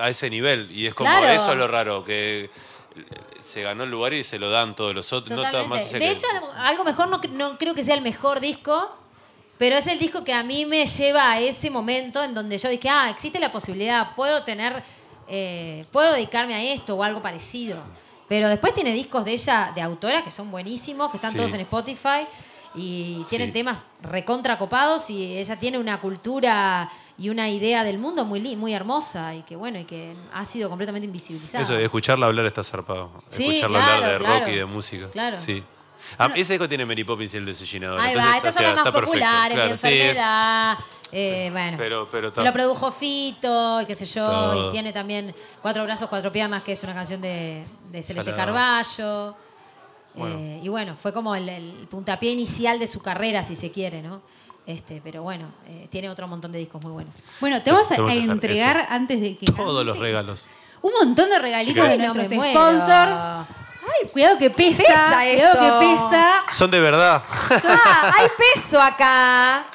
B: a ese nivel. Y es como,
K: Claro.
B: eso es lo raro, que se ganó el lugar y se lo dan todos los otros. No más
K: De
B: que-
K: hecho, algo mejor no, no creo que sea el mejor disco, pero es el disco que a mí me lleva a ese momento en donde yo dije, ah, existe la posibilidad, puedo tener, eh, puedo dedicarme a esto o algo parecido. Pero después tiene discos de ella, de autora, que son buenísimos, que están
B: Sí.
K: todos en Spotify y tienen
B: Sí.
K: temas recontra copados y ella tiene una cultura y una idea del mundo muy, muy hermosa y que bueno, y que ha sido completamente invisibilizada.
B: Eso, escucharla hablar está zarpado.
K: Sí,
B: escucharla
K: claro,
B: hablar de
K: claro.
B: rock y de música.
K: Claro.
B: Sí. Ah, ese disco tiene Mary Poppins y el desollinador.
K: Ahí
B: entonces,
K: va, estas
B: o
K: son las más populares,
B: Claro,
K: mi
B: sí, es-
K: enfermedad. Eh, bueno,
B: pero, pero
K: se lo produjo Fito, y qué sé yo,
B: Todo.
K: y tiene también Cuatro Brazos, Cuatro Piernas, que es una canción de, de Celeste
B: Salado.
K: Carballo.
B: Bueno.
K: Eh, y bueno, fue como el, el puntapié inicial de su carrera, si se quiere, ¿no? Este, pero bueno, eh, tiene otro montón de discos muy buenos.
H: Bueno, te vamos a, entregar
B: eso.
H: antes de que.
B: Todos los regalos.
H: Un montón de regalitos de
K: no
H: nuestros sponsors. Ay, cuidado que pesa.
K: Pesa
H: cuidado
K: esto.
H: que pesa.
B: Son de verdad. [laughs]
K: ¡Ah! ¡Hay peso acá!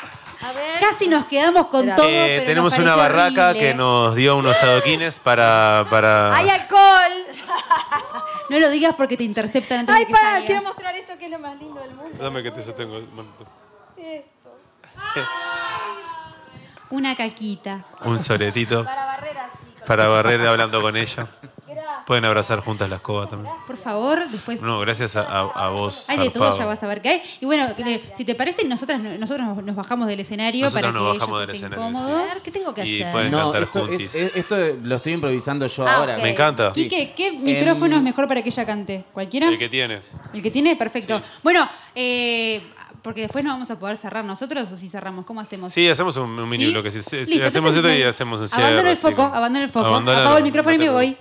H: Casi nos quedamos con todo.
B: Eh,
H: pero
B: tenemos
H: nos
B: una barraca
H: horrible.
B: que nos dio unos adoquines para. para...
K: ¡Hay alcohol! [laughs]
H: No lo digas porque te interceptan antes
K: ¡Ay,
H: de que
K: para!
H: salgas.
K: Quiero mostrar esto que es lo más lindo del mundo.
B: Dame que te sostengo.
K: Esto.
H: Una caquita.
B: Un soretito
K: Para barrer así.
B: para barrer hablando con ella. Pueden abrazar juntas la escoba también.
H: Por favor, después
B: No, gracias a, a- a vos.
H: hay de todo, ya vas a ver qué hay. Y bueno, si te parece, nosotras, nosotros nos- bajamos del escenario
B: Nosotros
H: para
B: nos
H: que
B: bajamos
H: ellos
B: del
H: estén
B: sí.
H: cómodos.
K: ¿qué tengo que
B: Y
K: hacer?
B: pueden
L: No,
B: cantar
L: esto,
B: juntis.
L: es- es- esto lo estoy improvisando yo
K: Ah,
L: ahora.
B: Me encanta.
L: Sí.
H: Quique, ¿qué micrófono es mejor para que ella cante? ¿Cualquiera?
B: El que tiene.
H: ¿El que tiene? Perfecto. Bueno, eh, porque después no vamos a poder cerrar nosotros o si cerramos, ¿cómo hacemos?
B: Sí, hacemos un, un mini
H: ¿Sí?
B: bloque. Sí, sí,
H: Listo,
B: hacemos
H: entonces,
B: esto y hacemos un cierre.
H: Abandono el foco, abandono el foco.
B: Abandona-
H: Apago el micrófono y me voy.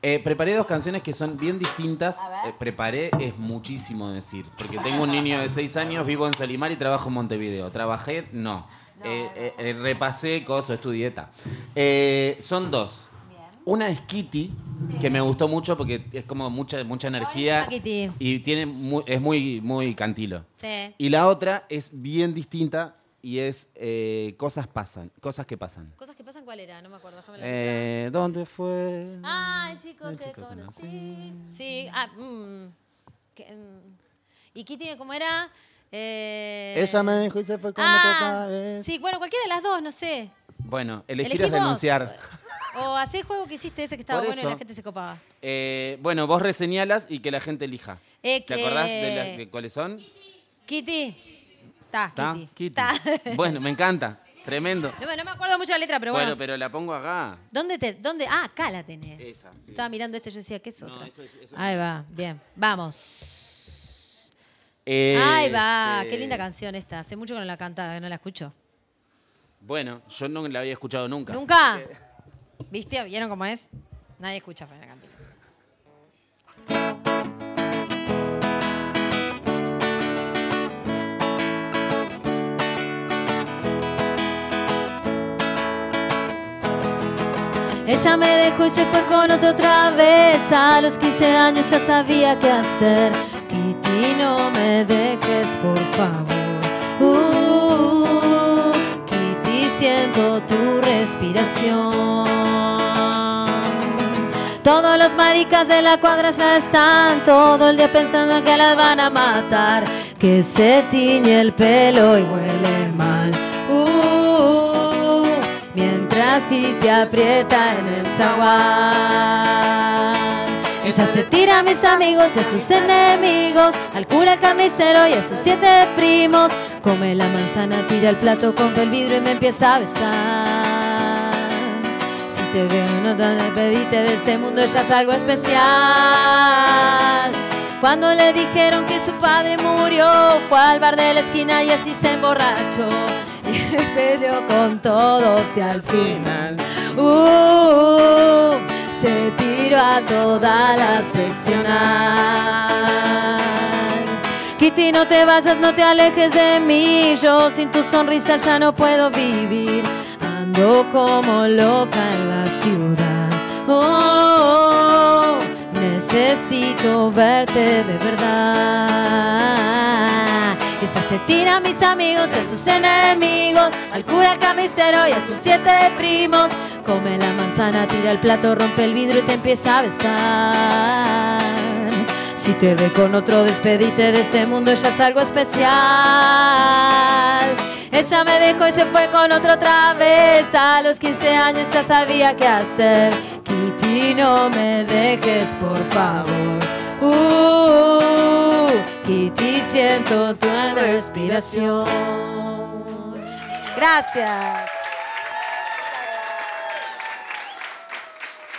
L: Eh, preparé dos canciones que son bien distintas. Eh, preparé es muchísimo decir. Porque tengo un niño de 6 años, vivo en Solimar y trabajo en Montevideo. Trabajé, no. Eh, eh, eh, repasé cosas, estudieta. Eh, son dos. Una es Kitty, que me gustó mucho porque es como mucha, mucha energía.
K: Kitty.
L: Y tiene mu- es muy, muy cantilo.
K: Sí.
L: Y la otra es bien distinta y es eh, Cosas pasan, cosas que pasan.
K: Cosas que pasan, ¿cuál era? No me acuerdo. déjame la
L: Eh, ¿Dónde fue?
K: Ah, el chico
L: El
K: que
L: chico
K: conocí. Sí, ah, mm, que, mm. ¿Y Kitty cómo era? Eh,
L: Ella me dijo y se fue con
K: ah,
L: otra vez.
K: Sí, bueno, cualquiera de las dos, no sé.
L: Bueno, elegir es
K: vos.
L: denunciar.
K: O hacés juego que hiciste ese que estaba bueno y la gente se copaba.
L: Eh, bueno, vos reseñalas y que la gente elija.
K: Eh,
L: ¿Te
K: que-
L: acordás de, la- de cuáles son?
K: Kitty. Está,
L: ¿Tá?
K: Kitty.
L: Bueno, me encanta. Tremendo.
K: No, no me acuerdo mucho la letra, pero bueno.
L: Bueno, pero la pongo acá.
K: ¿Dónde te, dónde? Ah, acá la tenés.
L: Esa, sí.
K: Estaba mirando este, yo decía, ¿qué es otra?
L: eso eso
K: Ahí va, bien. Vamos.
L: Eh,
K: Ahí va,
L: eh,
K: qué linda canción esta. Hace mucho que no la canta, que no la escucho.
L: Bueno, yo no la había escuchado nunca.
K: ¿Nunca? ¿Viste? ¿Vieron cómo es? Nadie escucha Fabiana Cantilo. Ella me dejó y se fue con otro otra vez. A los 15 años ya sabía qué hacer. Kitty, no me dejes, por favor. Uh, Kitty, siento tu respiración. Todos los maricas de la cuadra ya están todo el día pensando que las van a matar. Que se tiñe el pelo y huele mientras Kitty aprieta en el zaguán. Ella se tira a mis amigos y a sus enemigos, al cura, al carnicero y a sus siete primos. Come la manzana, tira el plato, compra el vidrio y me empieza a besar. Si te veo no te despediste de este mundo, ya es algo especial. Cuando le dijeron que su padre murió, fue al bar de la esquina y así se emborrachó. Y [laughs] peleó con todos y al final uh, se tiró a toda la seccional. Kitty, no te vayas, no te alejes de mí. Yo sin tu sonrisa ya no puedo vivir. Ando como loca en la ciudad. Oh, necesito verte de verdad. Ella se tira a mis amigos y a sus enemigos, al cura, al carnicero y a sus siete primos. Come la manzana, tira el plato, rompe el vidrio y te empieza a besar. Si te ve con otro, despedite de este mundo, ella es algo especial. Ella me dejó y se fue con otro otra vez. A los 15 años ya sabía qué hacer. Kitty, no me dejes, por favor. Uh, Kitty, siento tu respiración. Gracias.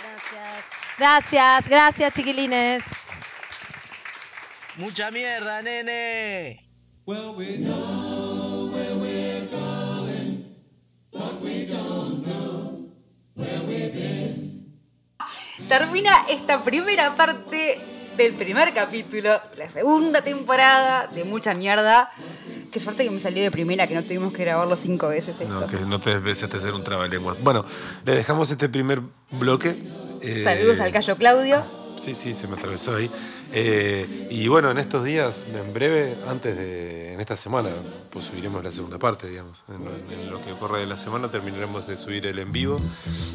K: Gracias. Gracias, gracias, chiquilines.
M: Mucha mierda, nene.
G: Termina esta primera parte del primer capítulo, la segunda temporada de Mucha Mierda. Qué suerte que me salió de primera, que no tuvimos que grabarlo cinco veces esto.
B: No, que no te a hacer un trabalenguas. Bueno, le dejamos este primer bloque. eh,
G: Saludos al Cayo Claudio.
B: Sí, sí, se me atravesó ahí. Eh, y bueno, en estos días, en breve, antes de. En esta semana, pues subiremos la segunda parte, digamos. En lo, en lo que ocurre de la semana terminaremos de subir el en vivo.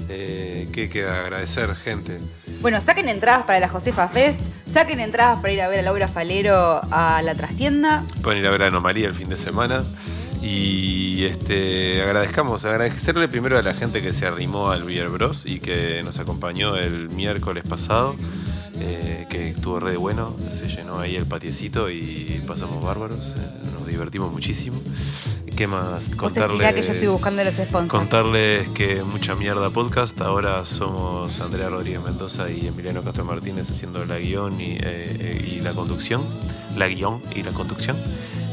B: Eh, que queda agradecer, gente.
G: Bueno, saquen entradas para la Josefa Fest, saquen entradas para ir a ver a Laura Falero a la trastienda.
B: Pueden ir a ver a Anomalía el fin de semana. Y este, agradezcamos, agradecerle primero a la gente que se arrimó al Beer Bros y que nos acompañó el miércoles pasado, eh, que estuvo re bueno, se llenó ahí el patiecito y pasamos bárbaros, eh, nos divertimos muchísimo. ¿Qué más?
G: Explicá que yo estoy buscando los sponsors.
B: Contarles que mucha mierda podcast. Ahora somos Andrea Rodríguez Mendoza y Emiliano Castro Martínez haciendo la guion y, eh, y la conducción. La guion y la conducción.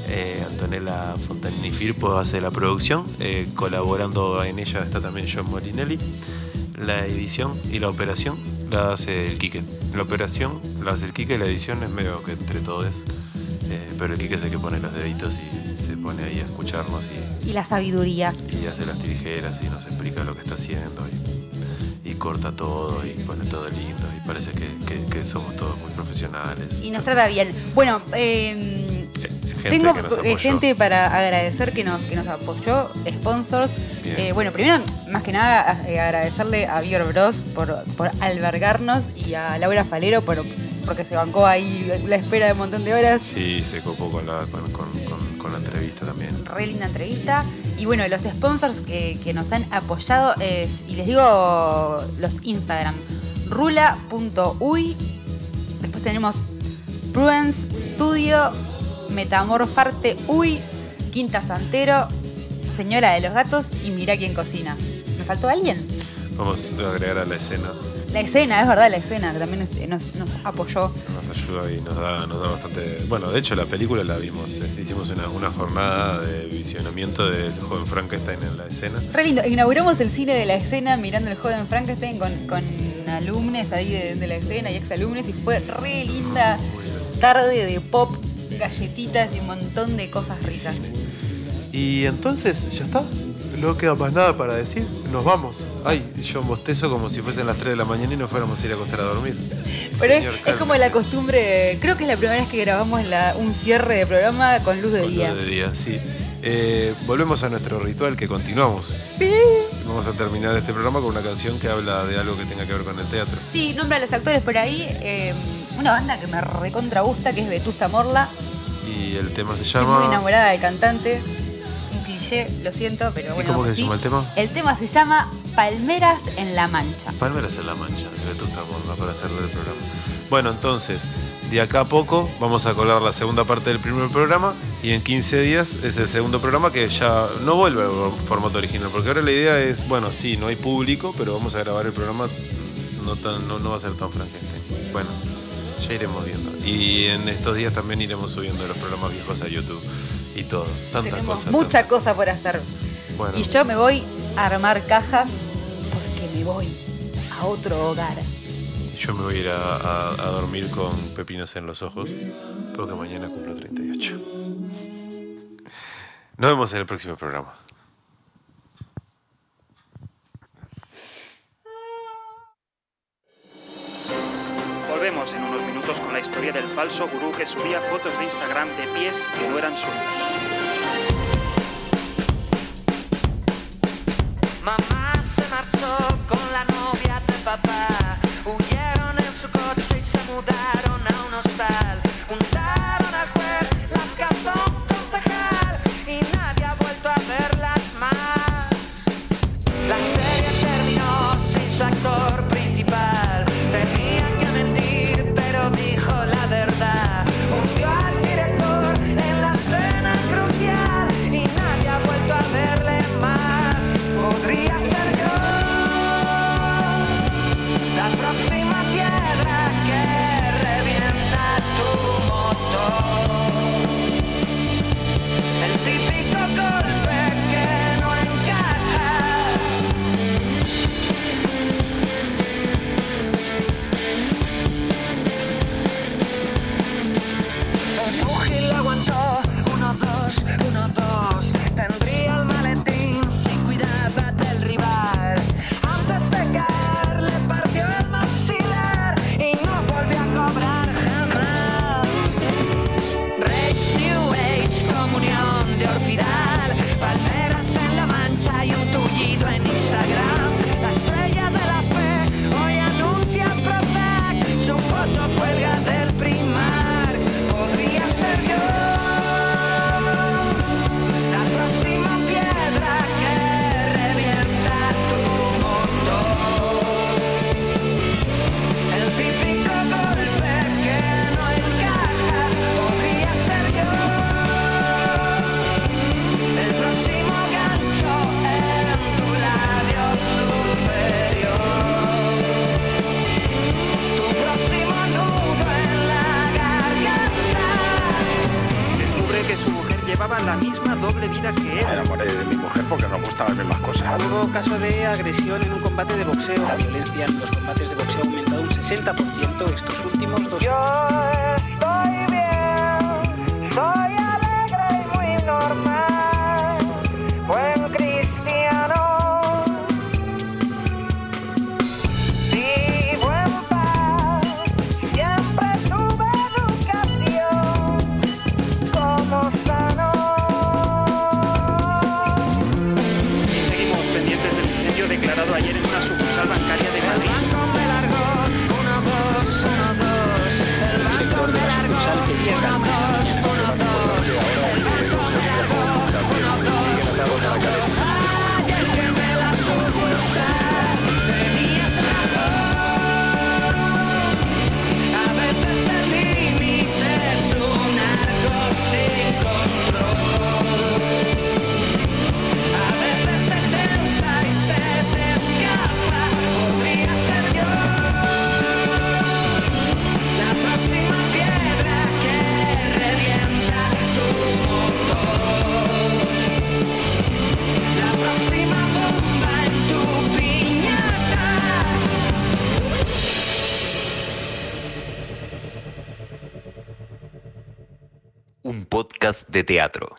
B: Eh, Antonella Fontanini Firpo hace la producción. Eh, colaborando en ella está también John Molinelli. La edición y la operación la hace el Quique. La operación la hace el Quique y la edición es medio que entre todos. Eh, pero el Quique es el que pone los deditos y se pone ahí a escucharnos y,
G: Y la sabiduría.
B: y hace las tijeras y nos explica lo que está haciendo y, y corta todo y pone todo lindo y parece que, que- que somos todos muy profesionales.
G: Y nos trata bien. Bueno, eh,
B: Gente
G: tengo
B: que nos apoyó.
G: gente para agradecer que nos, que nos apoyó, sponsors. Eh, bueno, primero, más que nada, eh, agradecerle a Beer Bros por, por albergarnos y a Laura Falero por, porque se bancó ahí la espera de un montón de horas.
B: Sí, se copó con la, con, con- con- con la entrevista también.
G: Re linda entrevista. Y bueno, los sponsors que, que nos han apoyado, es- y les digo los Instagram, rula.uy, después tenemos Prudence Studio, Metamorfarte Uy, Quinta Santero, Señora de los Gatos y Mira quién cocina. ¿Me faltó alguien?
B: Vamos a agregar a la escena,
G: La escena, es verdad, la escena, que también este, nos, nos apoyó.
B: nos ayuda y nos da, nos da bastante... Bueno, de hecho la película la vimos, eh, hicimos una, una jornada de visionamiento del joven Frankenstein en la escena.
G: Re lindo. Inauguramos el cine de la escena mirando el joven Frankenstein con, con alumnos ahí de, de la escena y exalumnos y fue re linda tarde de pop, galletitas y un montón de cosas ricas.
B: Y entonces, ¿ya está? No queda más nada para decir. Nos vamos. Ay, yo bostezo como si fuesen las 3 de la mañana y nos fuéramos a ir a acostar a dormir.
G: Pero es, como la costumbre, creo que es la primera vez que grabamos la- un cierre de programa con luz de
B: Con
G: día.
B: lo de día, sí. Eh, volvemos a nuestro ritual que continuamos.
G: Sí.
B: Vamos a terminar este programa con una canción que habla de algo que tenga que ver con el teatro.
G: Sí, nombra a los actores por ahí. eh, una banda que me recontra gusta, que es Vetusta Morla.
B: Y el tema se
G: Estoy muy
B: llama.
G: enamorada del cantante. Un cliché, lo siento, pero
B: ¿Y
G: bueno.
B: cómo que se llama el tema?
G: El tema se llama Palmeras en la Mancha.
B: Palmeras en la Mancha, de Vetusta Morla, para hacerle el programa. Bueno, entonces, de acá a poco vamos a colar la segunda parte del primer programa y en 15 días es el segundo programa que ya no vuelve al formato original, porque ahora la idea es, bueno, sí, no hay público, pero vamos a grabar el programa, no, tan, no, no va a ser tan Frankenstein. Bueno, ya iremos viendo. Y en estos días también iremos subiendo los programas viejos a YouTube y todo. Tantas
G: Tenemos
B: cosas.
G: mucha cosa por hacer.
B: Bueno.
G: Y yo me voy a armar cajas porque me voy a otro hogar.
B: Yo me voy a ir a, a- a dormir con pepinos en los ojos, porque mañana cumplo 38. Nos vemos en el próximo programa.
N: Historia del falso gurú que subía fotos de Instagram de pies que no eran suyos.
O: Mamá se marchó con la novia de papá. Huyeron en su coche y se mudaron a un hostal. Juntaron
A: de teatro.